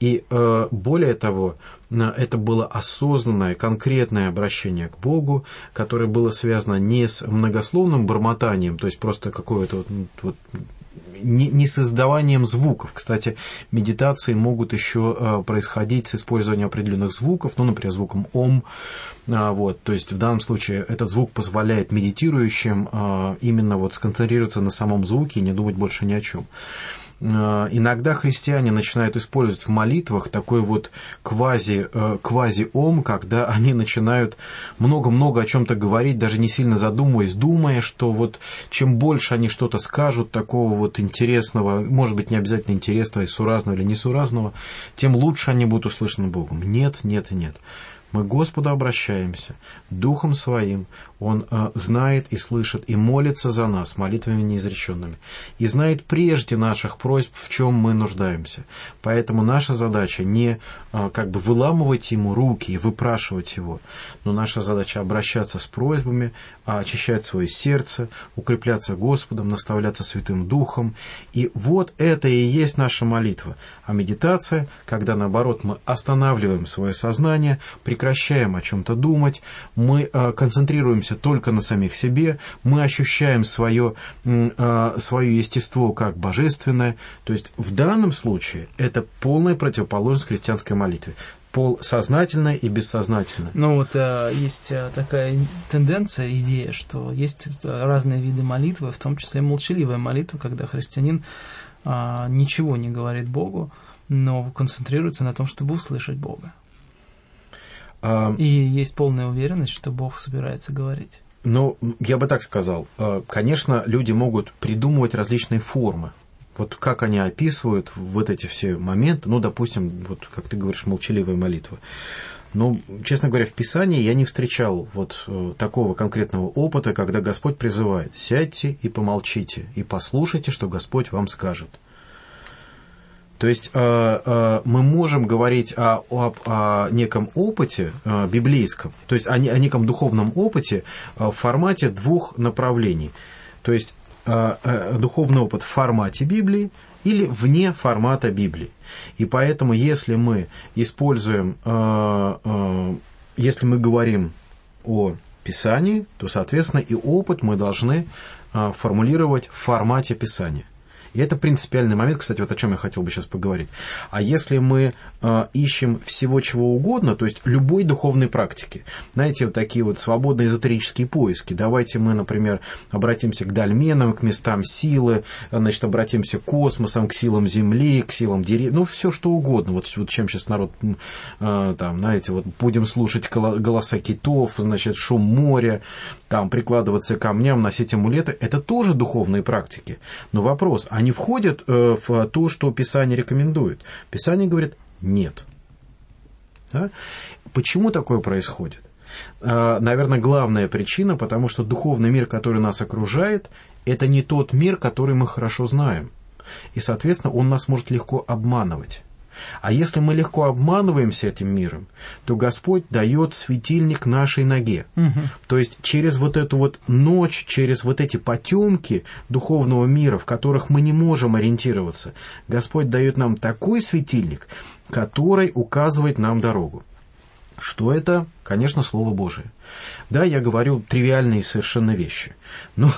И э, более того, это было осознанное, конкретное обращение к Богу, которое было связано не с многословным бормотанием, то есть просто какое-то вот, вот не, не создаванием звуков. Кстати, медитации могут еще э, происходить с использованием определенных звуков, ну, например, звуком ом. А, вот, то есть в данном случае этот звук позволяет медитирующим э, именно вот сконцентрироваться на самом звуке и не думать больше ни о чем. Э, иногда христиане начинают использовать в молитвах такой вот квази, э, квази-ом, когда они начинают много-много о чем-то говорить, даже не сильно задумываясь, думая, что вот чем больше они что-то скажут такого вот интересного, может быть, не обязательно интересного, и суразного или несуразного, тем лучше они будут услышаны Богом. Нет, нет и нет. Мы к Господу обращаемся Духом Своим. Он э, знает и слышит и молится за нас молитвами неизреченными. И знает прежде наших просьб, в чем мы нуждаемся. Поэтому наша задача не э, как бы выламывать Ему руки и выпрашивать Его, но наша задача обращаться с просьбами, а очищать свое сердце, укрепляться Господом, наставляться Святым Духом. И вот это и есть наша молитва. А медитация, когда наоборот мы останавливаем свое сознание, прекращаем о чем-то думать, мы концентрируемся только на самих себе, мы ощущаем свое, э, свое естество как божественное. То есть в данном случае это полная противоположность христианской молитве пол сознательное и бессознательное. Ну вот э, есть такая тенденция, идея, что есть разные виды молитвы, в том числе молчаливая молитва, когда христианин ничего не говорит Богу, но концентрируется на том, чтобы услышать Бога. И есть полная уверенность, что Бог собирается говорить. Ну, я бы так сказал. А, конечно, люди могут придумывать различные формы. Вот как они описывают вот эти все моменты, ну, допустим, вот как ты говоришь, молчаливая молитва. Но, честно говоря, в Писании я не встречал вот э, такого конкретного опыта, когда Господь призывает «сядьте и помолчите, и послушайте, что Господь вам скажет». То есть э, э, мы можем говорить о, о, о неком опыте э, библейском, то есть о, о неком духовном опыте в формате двух направлений. То есть духовный опыт в формате Библии или вне формата Библии. И поэтому, если мы используем, если мы говорим о Писании, то, соответственно, и опыт мы должны формулировать в формате Писания. И это принципиальный момент, кстати, вот о чем я хотел бы сейчас поговорить. А если мы э, ищем всего чего угодно, то есть любой духовной практики, знаете, вот такие вот свободные эзотерические поиски, давайте мы, например, обратимся к дольменам, к местам силы, значит, обратимся к космосам, к силам Земли, к силам деревьев, ну, все что угодно, вот, вот чем сейчас народ, э, там, знаете, вот будем слушать голоса китов, значит, шум моря, там, прикладываться к камням, носить амулеты, это тоже духовные практики. Но вопрос, они входят э, в то, что Писание рекомендует? Писание говорит, нет. Да? Почему такое происходит? Э, наверное, главная причина, потому что духовный мир, который нас окружает, это не тот мир, который мы хорошо знаем. И, соответственно, он нас может легко обманывать. А если мы легко обманываемся этим миром, то Господь дает светильник нашей ноге. Угу. То есть через вот эту вот ночь, через вот эти потемки духовного мира, в которых мы не можем ориентироваться, Господь дает нам такой светильник, который указывает нам дорогу. Что это? Конечно, Слово Божие. Да, я говорю тривиальные совершенно вещи. Но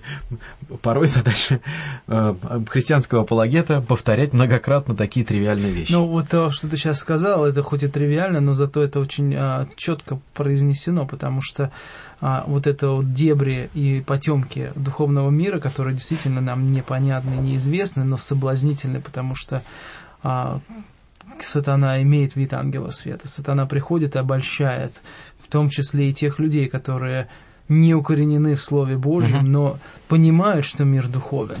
порой задача э, христианского апологета повторять многократно такие тривиальные вещи. Ну, вот то, что ты сейчас сказал, это хоть и тривиально, но зато это очень а, четко произнесено, потому что а, вот это вот дебри и потемки духовного мира, которые действительно нам непонятны, неизвестны, но соблазнительны, потому что а, сатана имеет вид ангела света. Сатана приходит и обольщает, в том числе и тех людей, которые не укоренены в Слове Божьем, uh-huh. но понимают, что мир духовен.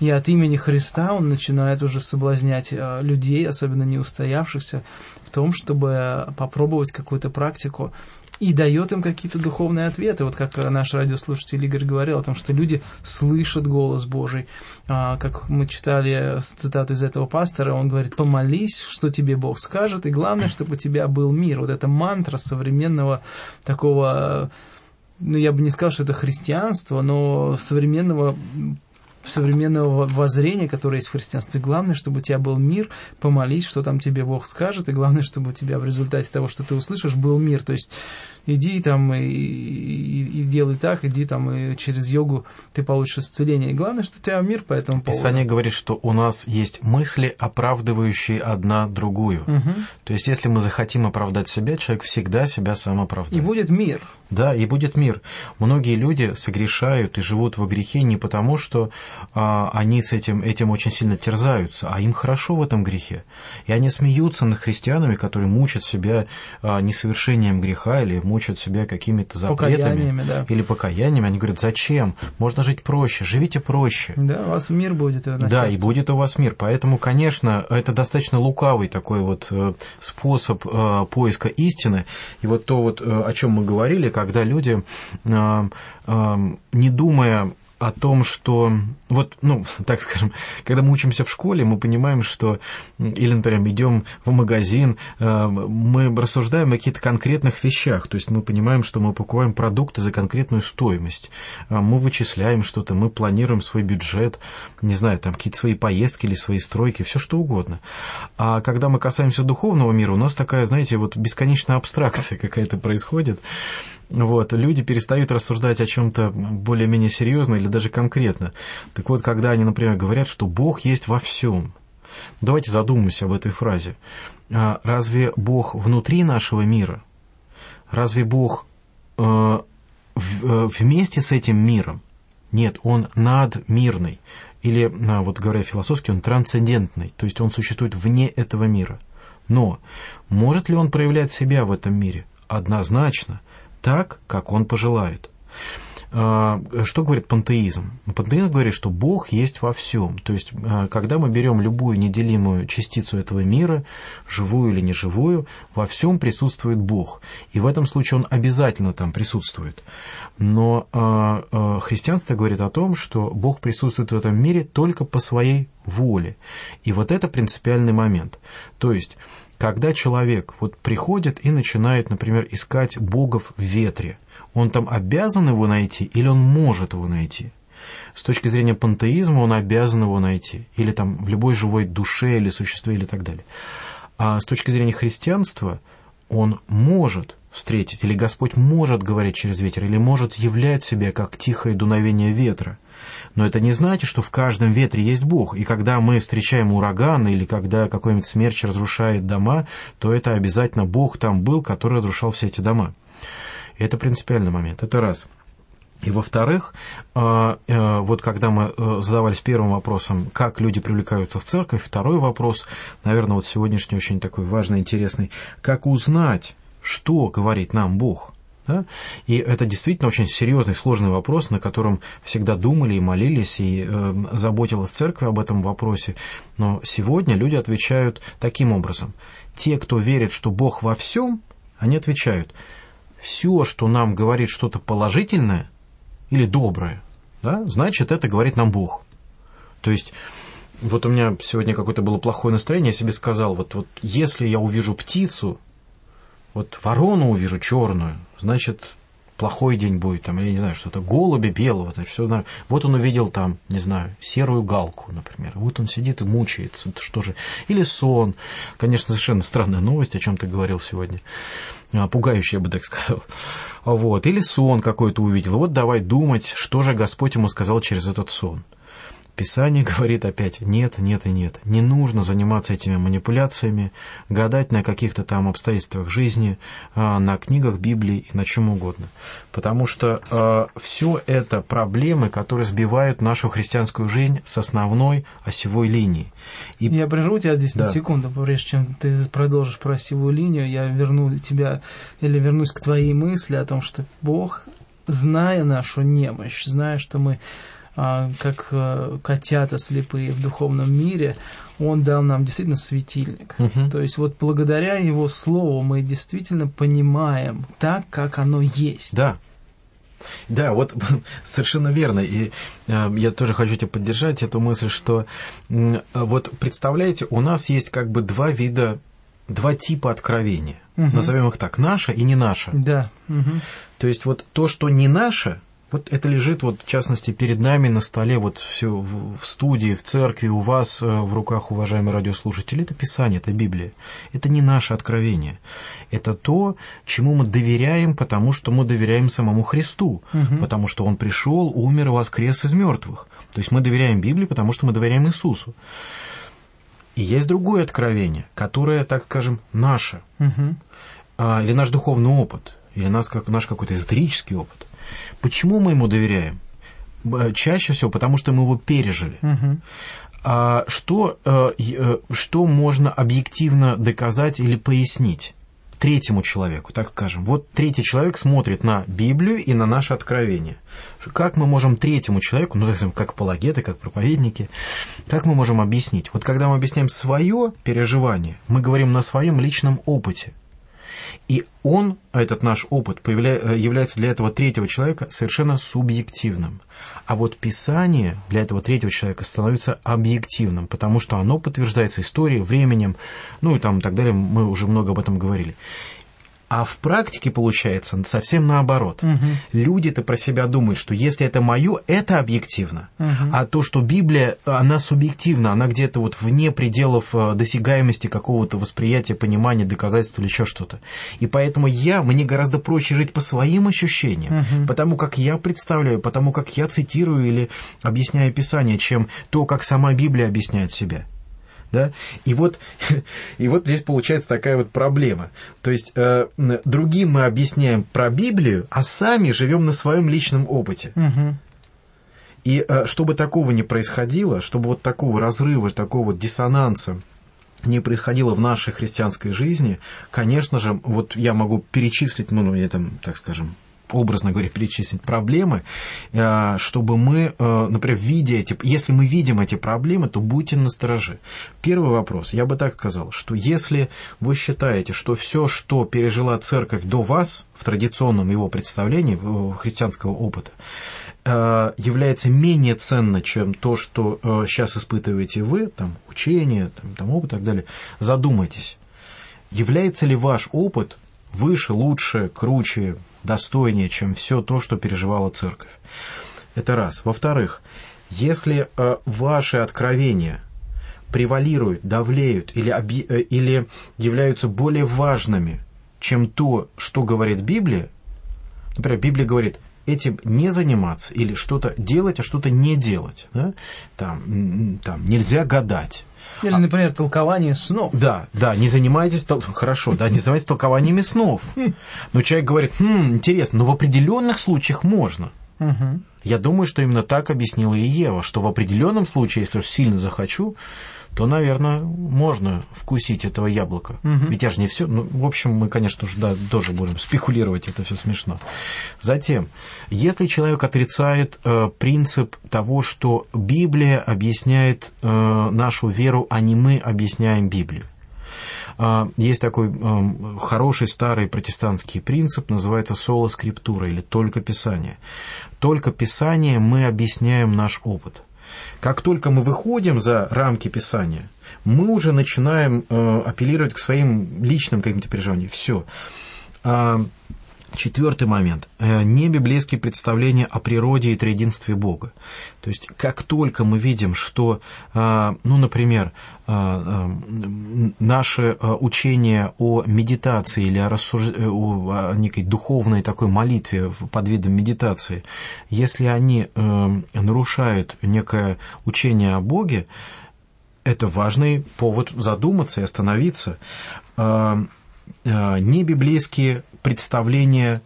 И от имени Христа он начинает уже соблазнять э, людей, особенно неустоявшихся, в том, чтобы попробовать какую-то практику и дает им какие-то духовные ответы. Вот как наш радиослушатель Игорь говорил о том, что люди слышат голос Божий. А, как мы читали цитату из этого пастора, он говорит, помолись, что тебе Бог скажет, и главное, чтобы у тебя был мир. Вот эта мантра современного такого ну, я бы не сказал, что это христианство, но современного современного воззрения, которое есть в христианстве. Главное, чтобы у тебя был мир, помолись, что там тебе Бог скажет, и главное, чтобы у тебя в результате того, что ты услышишь, был мир. То есть иди там и, и, и делай так, иди там и через йогу ты получишь исцеление. И главное, что у тебя мир по этому поводу. Писание говорит, что у нас есть мысли, оправдывающие одна другую. Угу. То есть, если мы захотим оправдать себя, человек всегда себя сам оправдает. И будет мир. Да, и будет мир. Многие люди согрешают и живут во грехе не потому, что а, они с этим, этим очень сильно терзаются, а им хорошо в этом грехе. И они смеются над христианами, которые мучат себя а, несовершением греха или мучают себя какими-то запретами да. или покаяниями. Они говорят, зачем? Можно жить проще, живите проще. Да, у вас мир будет. Да, и будет у вас мир. Поэтому, конечно, это достаточно лукавый такой вот э, способ э, поиска истины. И вот то, вот, э, о чем мы говорили, когда люди, не думая о том, что вот, ну, так скажем, когда мы учимся в школе, мы понимаем, что, или, например, идем в магазин, э, мы рассуждаем о каких-то конкретных вещах, то есть мы понимаем, что мы покупаем продукты за конкретную стоимость, мы вычисляем что-то, мы планируем свой бюджет, не знаю, там какие-то свои поездки или свои стройки, все что угодно. А когда мы касаемся духовного мира, у нас такая, знаете, вот бесконечная абстракция какая-то происходит, вот, люди перестают рассуждать о чем-то более-менее серьезно или даже конкретно. Так вот, когда они, например, говорят, что Бог есть во всем, давайте задумаемся об этой фразе. А разве Бог внутри нашего мира? Разве Бог э, э, вместе с этим миром? Нет, он надмирный. Или, а, вот говоря философски, он трансцендентный, то есть он существует вне этого мира. Но может ли он проявлять себя в этом мире? Однозначно так, как он пожелает. А, что говорит пантеизм? Пантеизм говорит, что Бог есть во всем. То есть, а, когда мы берем любую неделимую частицу этого мира, живую или неживую, во всем присутствует Бог. И в этом случае он обязательно там присутствует. Но а, христианство говорит о том, что Бог присутствует в этом мире только по своей воле. И вот это принципиальный момент. То есть, когда человек вот приходит и начинает, например, искать богов в ветре, он там обязан его найти или он может его найти? С точки зрения пантеизма он обязан его найти. Или там в любой живой душе или существе или так далее. А с точки зрения христианства он может встретить, или Господь может говорить через ветер, или может являть себя как тихое дуновение ветра – Но это не значит, что в каждом ветре есть Бог. И когда мы встречаем ураган или когда какой-нибудь смерч разрушает дома, то это обязательно Бог там был, который разрушал все эти дома. Это принципиальный момент. Это раз. И во-вторых, э, э, вот когда мы э, задавались первым вопросом, как люди привлекаются в церковь, второй вопрос, наверное, вот сегодняшний очень такой важный, интересный, как узнать, что говорит нам Бог. Да? И это действительно очень серьезный, сложный вопрос, на котором всегда думали и молились, и э, заботилась церковь об этом вопросе. Но сегодня люди отвечают таким образом. Те, кто верит, что Бог во всем, они отвечают, все, что нам говорит что-то положительное, или доброе, да, значит, это говорит нам Бог. То есть, вот у меня сегодня какое-то было плохое настроение, я себе сказал, вот, вот если я увижу птицу, вот ворону увижу черную, значит, плохой день будет, там, я не знаю, что-то. Голубя белого, значит, все, вот он увидел там, не знаю, серую галку, например, вот он сидит и мучается, что же, или сон, конечно, совершенно странная новость, о чем ты говорил сегодня, а, пугающая, я бы так сказал, вот, или сон какой-то увидел, вот давай думать, что же Господь ему сказал через этот сон – Писание говорит опять нет, нет и нет. Не нужно заниматься этими манипуляциями, гадать на каких-то там обстоятельствах жизни, а, на книгах Библии и на чем угодно. Потому что э, все это проблемы, которые сбивают нашу христианскую жизнь с основной осевой линии. И... Я прерву тебя здесь да. на секунду, прежде чем ты продолжишь про осевую линию, я верну тебя или вернусь к твоей мысли о том, что Бог, зная нашу немощь, зная, что мы а, как э, котята слепые в духовном мире, он дал нам действительно светильник. Угу. То есть вот благодаря его слову мы действительно понимаем так, как оно есть. Да. Да, вот совершенно верно. И э, я тоже хочу тебя поддержать эту мысль, что э, вот представляете, у нас есть как бы два вида, два типа откровения. Угу. Назовем их так, наше и не наше. Да. Угу. То есть вот то, что не наше, вот это лежит, вот, в частности, перед нами на столе, вот все в, в студии, в церкви, у вас э, в руках, уважаемые радиослушатели, это Писание, это Библия. Это не наше откровение. Это то, чему мы доверяем, потому что мы доверяем самому Христу, угу. потому что Он пришел, умер и воскрес из мертвых. То есть мы доверяем Библии, потому что мы доверяем Иисусу. И есть другое откровение, которое, так скажем, наше, угу. а, или наш духовный опыт, или наш, как, наш какой-то эзотерический опыт. Почему мы ему доверяем? Чаще всего потому, что мы его пережили. Угу. А что, э, э, что можно объективно доказать или пояснить? третьему человеку, так скажем. Вот третий человек смотрит на Библию и на наше откровение. Как мы можем третьему человеку, ну, так скажем, как апологеты, как проповедники, как мы можем объяснить? Вот когда мы объясняем свое переживание, мы говорим на своем личном опыте – и он, этот наш опыт, появля... является для этого третьего человека совершенно субъективным. А вот Писание для этого третьего человека становится объективным, потому что оно подтверждается историей, временем, ну и там и так далее, мы уже много об этом говорили. А в практике получается совсем наоборот. Угу. Люди-то про себя думают, что если это мое, это объективно. Угу. А то, что Библия, она субъективна, она где-то вот вне пределов э, досягаемости какого-то восприятия, понимания, доказательства или еще что-то. И поэтому я, мне гораздо проще жить по своим ощущениям, угу. потому как я представляю, потому как я цитирую или объясняю Писание, чем то, как сама Библия объясняет себя. Да? И, вот, и вот здесь получается такая вот проблема. То есть э, другим мы объясняем про Библию, а сами живем на своем личном опыте. Угу. И э, чтобы такого не происходило, чтобы вот такого разрыва, такого вот диссонанса не происходило в нашей христианской жизни, конечно же, вот я могу перечислить, ну, ну, там, так скажем, образно говоря, перечислить проблемы, э, чтобы мы, э, например, видя эти, если мы видим эти проблемы, то будьте настороже. Первый вопрос, я бы так сказал, что если вы считаете, что все, что пережила церковь до вас, в традиционном его представлении, христианского опыта, э, является менее ценно, чем то, что сейчас испытываете вы, там, учение, там, там, опыт и так далее, задумайтесь, является ли ваш опыт выше, лучше, круче, достойнее, чем все то, что переживала церковь. Это раз. Во-вторых, если э, ваши откровения превалируют, давлеют или, оби, э, или являются более важными, чем то, что говорит Библия, например, Библия говорит, этим не заниматься или что-то делать, а что-то не делать. Да? Там, там нельзя гадать. Или, например, толкование снов. Да, да, не занимайтесь, тол- хорошо, да, не занимайтесь толкованиями снов. Но человек говорит, хм, интересно, но в определенных случаях можно. Я думаю, что именно так объяснила и Ева, что в определенном случае, если уж сильно захочу, то, наверное, можно вкусить этого яблока. Мгм. Ведь я же не все. Ну, в общем, мы, конечно же, да, тоже будем спекулировать, это все смешно. Затем, если человек отрицает э, принцип того, что Библия объясняет э, нашу веру, а не мы объясняем Библию. А, Есть такой эм, хороший старый протестантский принцип, называется соло скриптура или только Писание. Только Писание мы объясняем наш опыт. Как только мы выходим за рамки Писания, мы уже начинаем э, апеллировать к своим личным каким-то переживаниям. Все. Четвертый момент. Э, Не библейские представления о природе и триединстве Бога. То есть, как только мы видим, что, э, ну, например, э, наше учение о медитации или о, рассуж... о некой духовной такой молитве под видом медитации, если они нарушают некое учение о Боге, это важный повод задуматься и остановиться. Э, Небиблейские представления,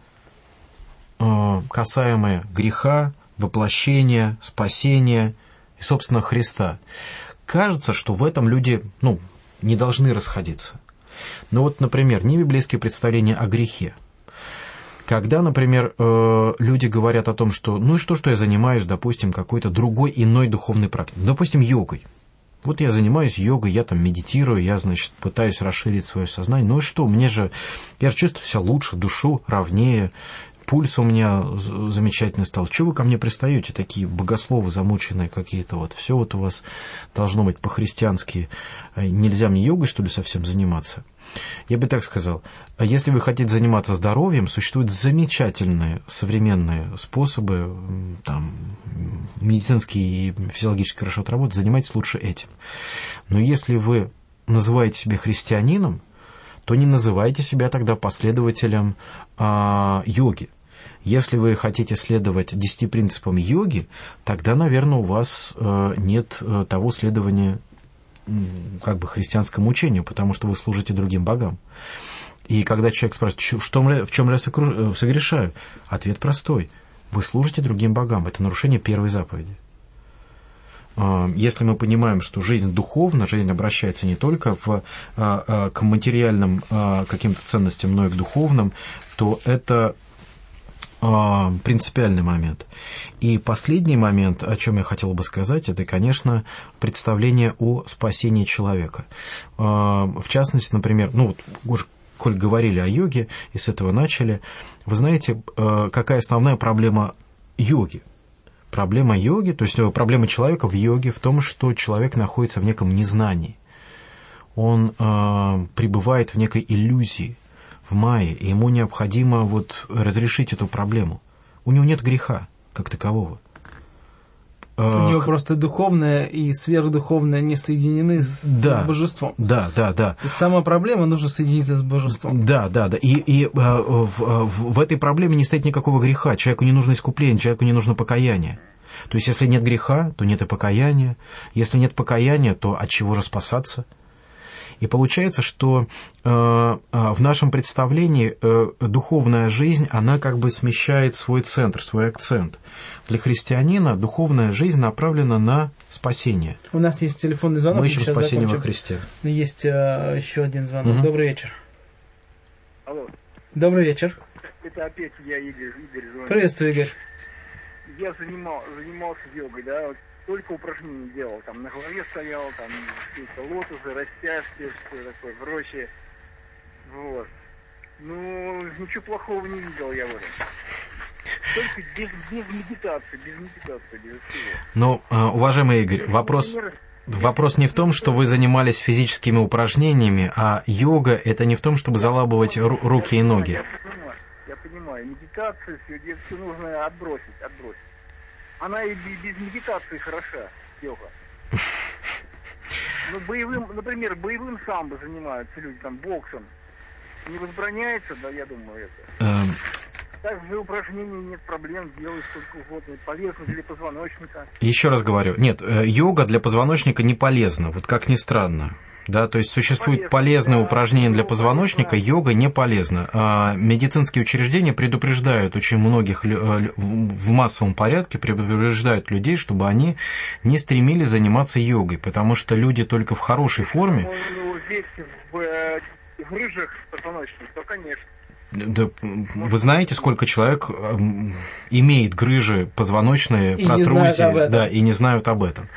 э, касаемые греха, воплощения, спасения и, собственно, Христа. Кажется, что в этом люди ну, не должны расходиться. Но вот, например, небиблейские представления о грехе. Когда, например, э, люди говорят о том, что ну и что, что я занимаюсь, допустим, какой-то другой иной духовной практикой, допустим, йогой. Вот я занимаюсь йогой, я там медитирую, я, значит, пытаюсь расширить свое сознание. Ну и что, мне же, я же чувствую себя лучше, душу ровнее, пульс у меня замечательный стал. Чего вы ко мне пристаете, такие богословы замученные какие-то вот? Все вот у вас должно быть по-христиански. Э, Нельзя мне йогой, что ли, совсем заниматься? Я бы так сказал, если вы хотите заниматься здоровьем, существуют замечательные современные способы, там, медицинские и физиологически хорошо отработать, занимайтесь лучше этим. Но если вы называете себя христианином, то не называйте себя тогда последователем а, йоги. Если вы хотите следовать десяти принципам йоги, тогда, наверное, у вас э, нет э, того следования как бы христианскому учению, потому что вы служите другим богам. И когда человек спрашивает, «Чё- что, в чем я э, согрешаю, ответ простой. Вы служите другим богам. Это нарушение первой заповеди. А, Если мы понимаем, что жизнь духовна, жизнь обращается не только в, а, а, к материальным каким-то ценностям, но и к духовным, то это принципиальный момент. И последний момент, о чем я хотел бы сказать, это, конечно, представление о спасении человека. А, В частности, например, ну вот уж коль говорили о йоге и с этого начали, вы знаете, а, какая основная проблема йоги? Проблема йоги, то есть э, проблема человека в йоге в том, что человек находится в неком незнании. Он э, пребывает в некой иллюзии, в мае, и ему необходимо вот разрешить эту проблему. У него нет греха как такового. У него просто духовное и сверхдуховное не соединены с Да. божеством. Да, да, да. То есть сама проблема нужно соединиться с божеством. Да, да, да. И, и э, в, в- в этой проблеме не стоит никакого греха. Человеку не нужно искупление, человеку не нужно покаяние. То есть, если нет греха, то нет и покаяния. Если нет покаяния, то от чего же спасаться? И получается, что э, э, в нашем представлении э, духовная жизнь, она как бы смещает свой центр, свой акцент. Для христианина духовная жизнь направлена на спасение. У нас есть телефонный звонок. Мы ищем сейчас спасение во закончим. Христе. Есть еще один звонок. Мгм. Добрый вечер. Алло, Добрый вечер. это опять я, Игорь, Игорь. Приветствую, Игорь. Я занимал, занимался йогой, да, вот только упражнения делал, там на голове стоял, там какие-то лотосы, растяжки, все такое прочее. Вот. Ну, ничего плохого не видел я в этом. Только без, без медитации, без медитации, без всего. Но, э, уважаемый Игорь, вопрос... Вопрос не в том, что вы занимались физическими упражнениями, а йога – это не в том, чтобы залабывать ру- руки и ноги. Я понимаю, я понимаю. Медитация, все, все нужно отбросить, отбросить. Она и бе- без медитации хороша, йога. Ну, боевым, например, боевым самбо занимаются люди, там, боксом. Не возбраняется, да, я думаю, это. Эм, Так же упражнений нет проблем, делай сколько угодно. Полезно для позвоночника. Еще раз говорю, нет, э, йога для позвоночника не полезна, вот как ни странно. Да, то есть существуют полезные упражнения для позвоночника, йога не полезна. А медицинские учреждения предупреждают очень многих э, в массовом порядке, предупреждают людей, чтобы они не стремились заниматься йогой, потому что люди только в хорошей форме... в э, грыжах позвоночника, то конечно. Да, вы знаете, сколько человек имеет грыжи позвоночные, и протрузии, да, и не знают об этом.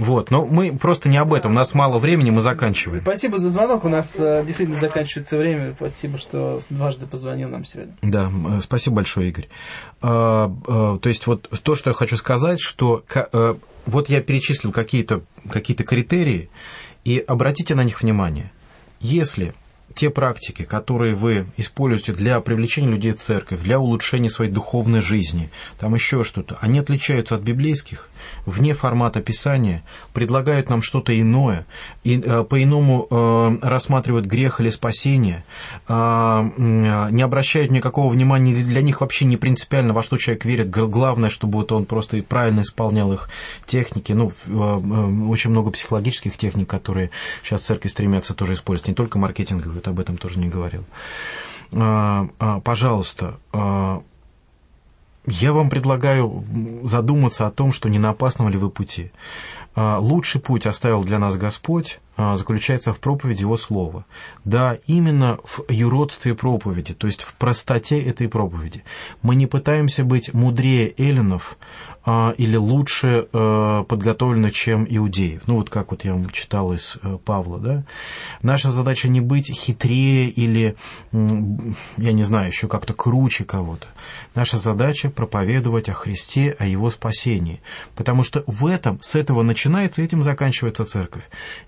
Вот, но мы просто не об этом, у нас мало времени, мы заканчиваем. Спасибо за звонок, у нас э, действительно заканчивается время, спасибо, что дважды позвонил нам сегодня. Да, спасибо большое, Игорь. А, а, то есть вот то, что я хочу сказать, что э, вот я перечислил какие-то какие критерии, и обратите на них внимание. Если те практики, которые вы используете для привлечения людей в церковь, для улучшения своей духовной жизни, там еще что-то, они отличаются от библейских, вне формата Писания, предлагают нам что-то иное, и э, по-иному э, рассматривают грех или спасение, э, не обращают никакого внимания, для них вообще не принципиально, во что человек верит, главное, чтобы вот он просто правильно исполнял их техники, ну, очень много психологических техник, которые сейчас церкви стремятся тоже использовать, не только маркетинговые, об этом тоже не говорил. Пожалуйста, я вам предлагаю задуматься о том, что не на опасном ли вы пути. А, лучший путь оставил для нас Господь, а, заключается в проповеди Его Слова. Да, именно в юродстве проповеди, то есть в простоте этой проповеди. Мы не пытаемся быть мудрее эллинов, а, или лучше э, подготовлены, чем иудеев. Ну, вот как вот я вам читал из э, Павла, да. Наша задача не быть хитрее или, я не знаю, еще как-то круче кого-то. Наша задача проповедовать о Христе, о Его спасении. Потому что в этом, с этого начинается, этим заканчивается церковь.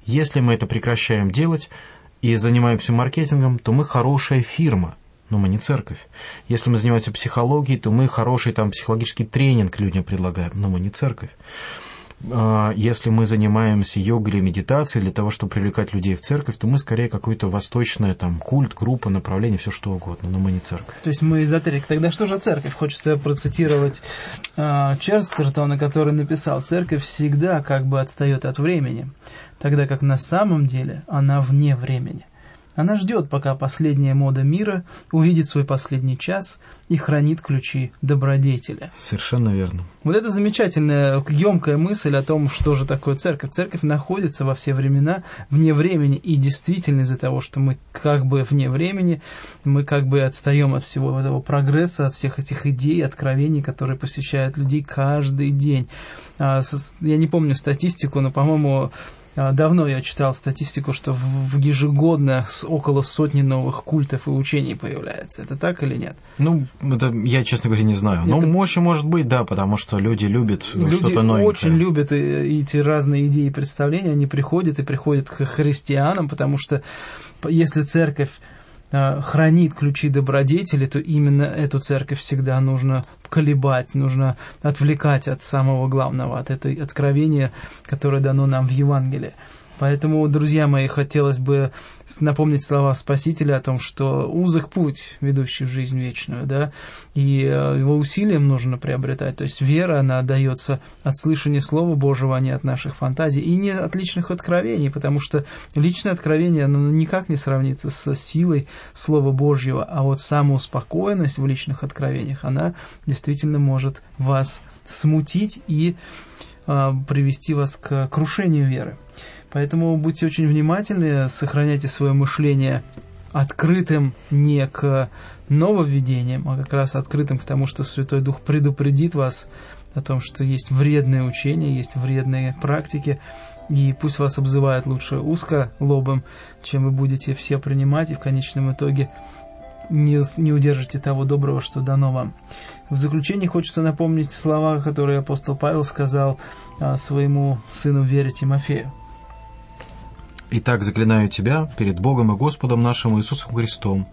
Если мы это прекращаем делать и занимаемся маркетингом, то мы хорошая фирма – но мы не церковь. Если мы занимаемся психологией, то мы хороший там психологический тренинг людям предлагаем, но мы не церковь. А, если мы занимаемся йогой или медитацией для того, чтобы привлекать людей в церковь, то мы скорее какой-то восточный там культ, группа, направление, все что угодно, но мы не церковь. То есть мы эзотерик. Тогда что же церковь? Хочется процитировать э, Черстертона, который написал, церковь всегда как бы отстает от времени, тогда как на самом деле она вне времени. Она ждет, пока последняя мода мира увидит свой последний час и хранит ключи добродетеля. Совершенно верно. Вот это замечательная, емкая мысль о том, что же такое церковь. Церковь находится во все времена вне времени, и действительно из-за того, что мы как бы вне времени, мы как бы отстаем от всего этого прогресса, от всех этих идей, откровений, которые посещают людей каждый день. А, я не помню статистику, но, по-моему, давно я читал статистику, что в ежегодно около сотни новых культов и учений появляется. Это так или нет? Ну, это я, честно говоря, не знаю. Ну, это... Ну, может, быть, да, потому что люди любят люди что-то новенькое. очень любят эти разные идеи и представления. Они приходят и приходят к христианам, потому что если церковь хранит ключи добродетели, то именно эту церковь всегда нужно колебать, нужно отвлекать от самого главного, от этой откровения, которое дано нам в Евангелии. Поэтому, друзья мои, хотелось бы напомнить слова Спасителя о том, что узок путь, ведущий в жизнь вечную, да, и э, его усилием нужно приобретать. То есть вера, она дается от слышания Слова Божьего, а не от наших фантазий, и не от личных откровений, потому что личное откровение, оно никак не сравнится с силой Слова Божьего, а вот самоуспокоенность в личных откровениях, она действительно может вас смутить и э, привести вас к крушению веры. Поэтому будьте очень внимательны, сохраняйте свое мышление открытым не к нововведениям, а как раз открытым к тому, что Святой Дух предупредит вас о том, что есть вредные учения, есть вредные практики, и пусть вас обзывают лучше узко лобом, чем вы будете все принимать, и в конечном итоге не, не удержите того доброго, что дано вам. В заключение хочется напомнить слова, которые апостол Павел сказал а, своему сыну Вере Тимофею. Итак, заклинаю тебя перед Богом и Господом нашим Иисусом Христом,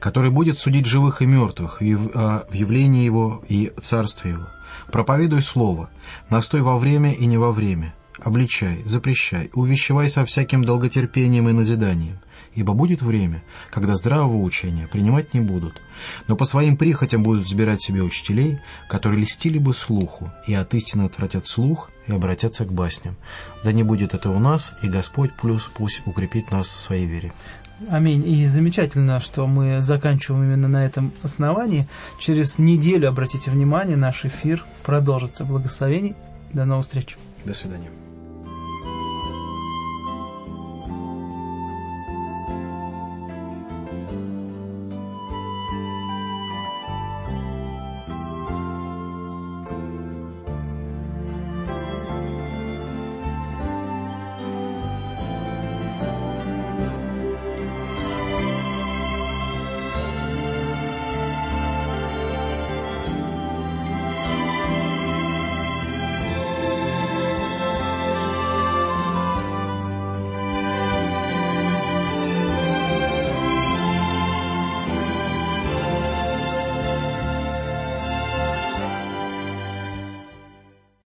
который будет судить живых и мертвых а, в явлении Его и Царстве Его. Проповедуй Слово, настой во время и не во время, обличай, запрещай, увещевай со всяким долготерпением и назиданием, ибо будет время, когда здравого учения принимать не будут, но по своим прихотям будут избирать себе учителей, которые листили бы слуху, и от истины отвратят слух и обратятся к басням. Да не будет это у нас, и Господь плюс пусть укрепит нас в своей вере. Аминь. И замечательно, что мы заканчиваем именно на этом основании. Через неделю, обратите внимание, наш эфир продолжится. Благословений. До новых встреч. До свидания.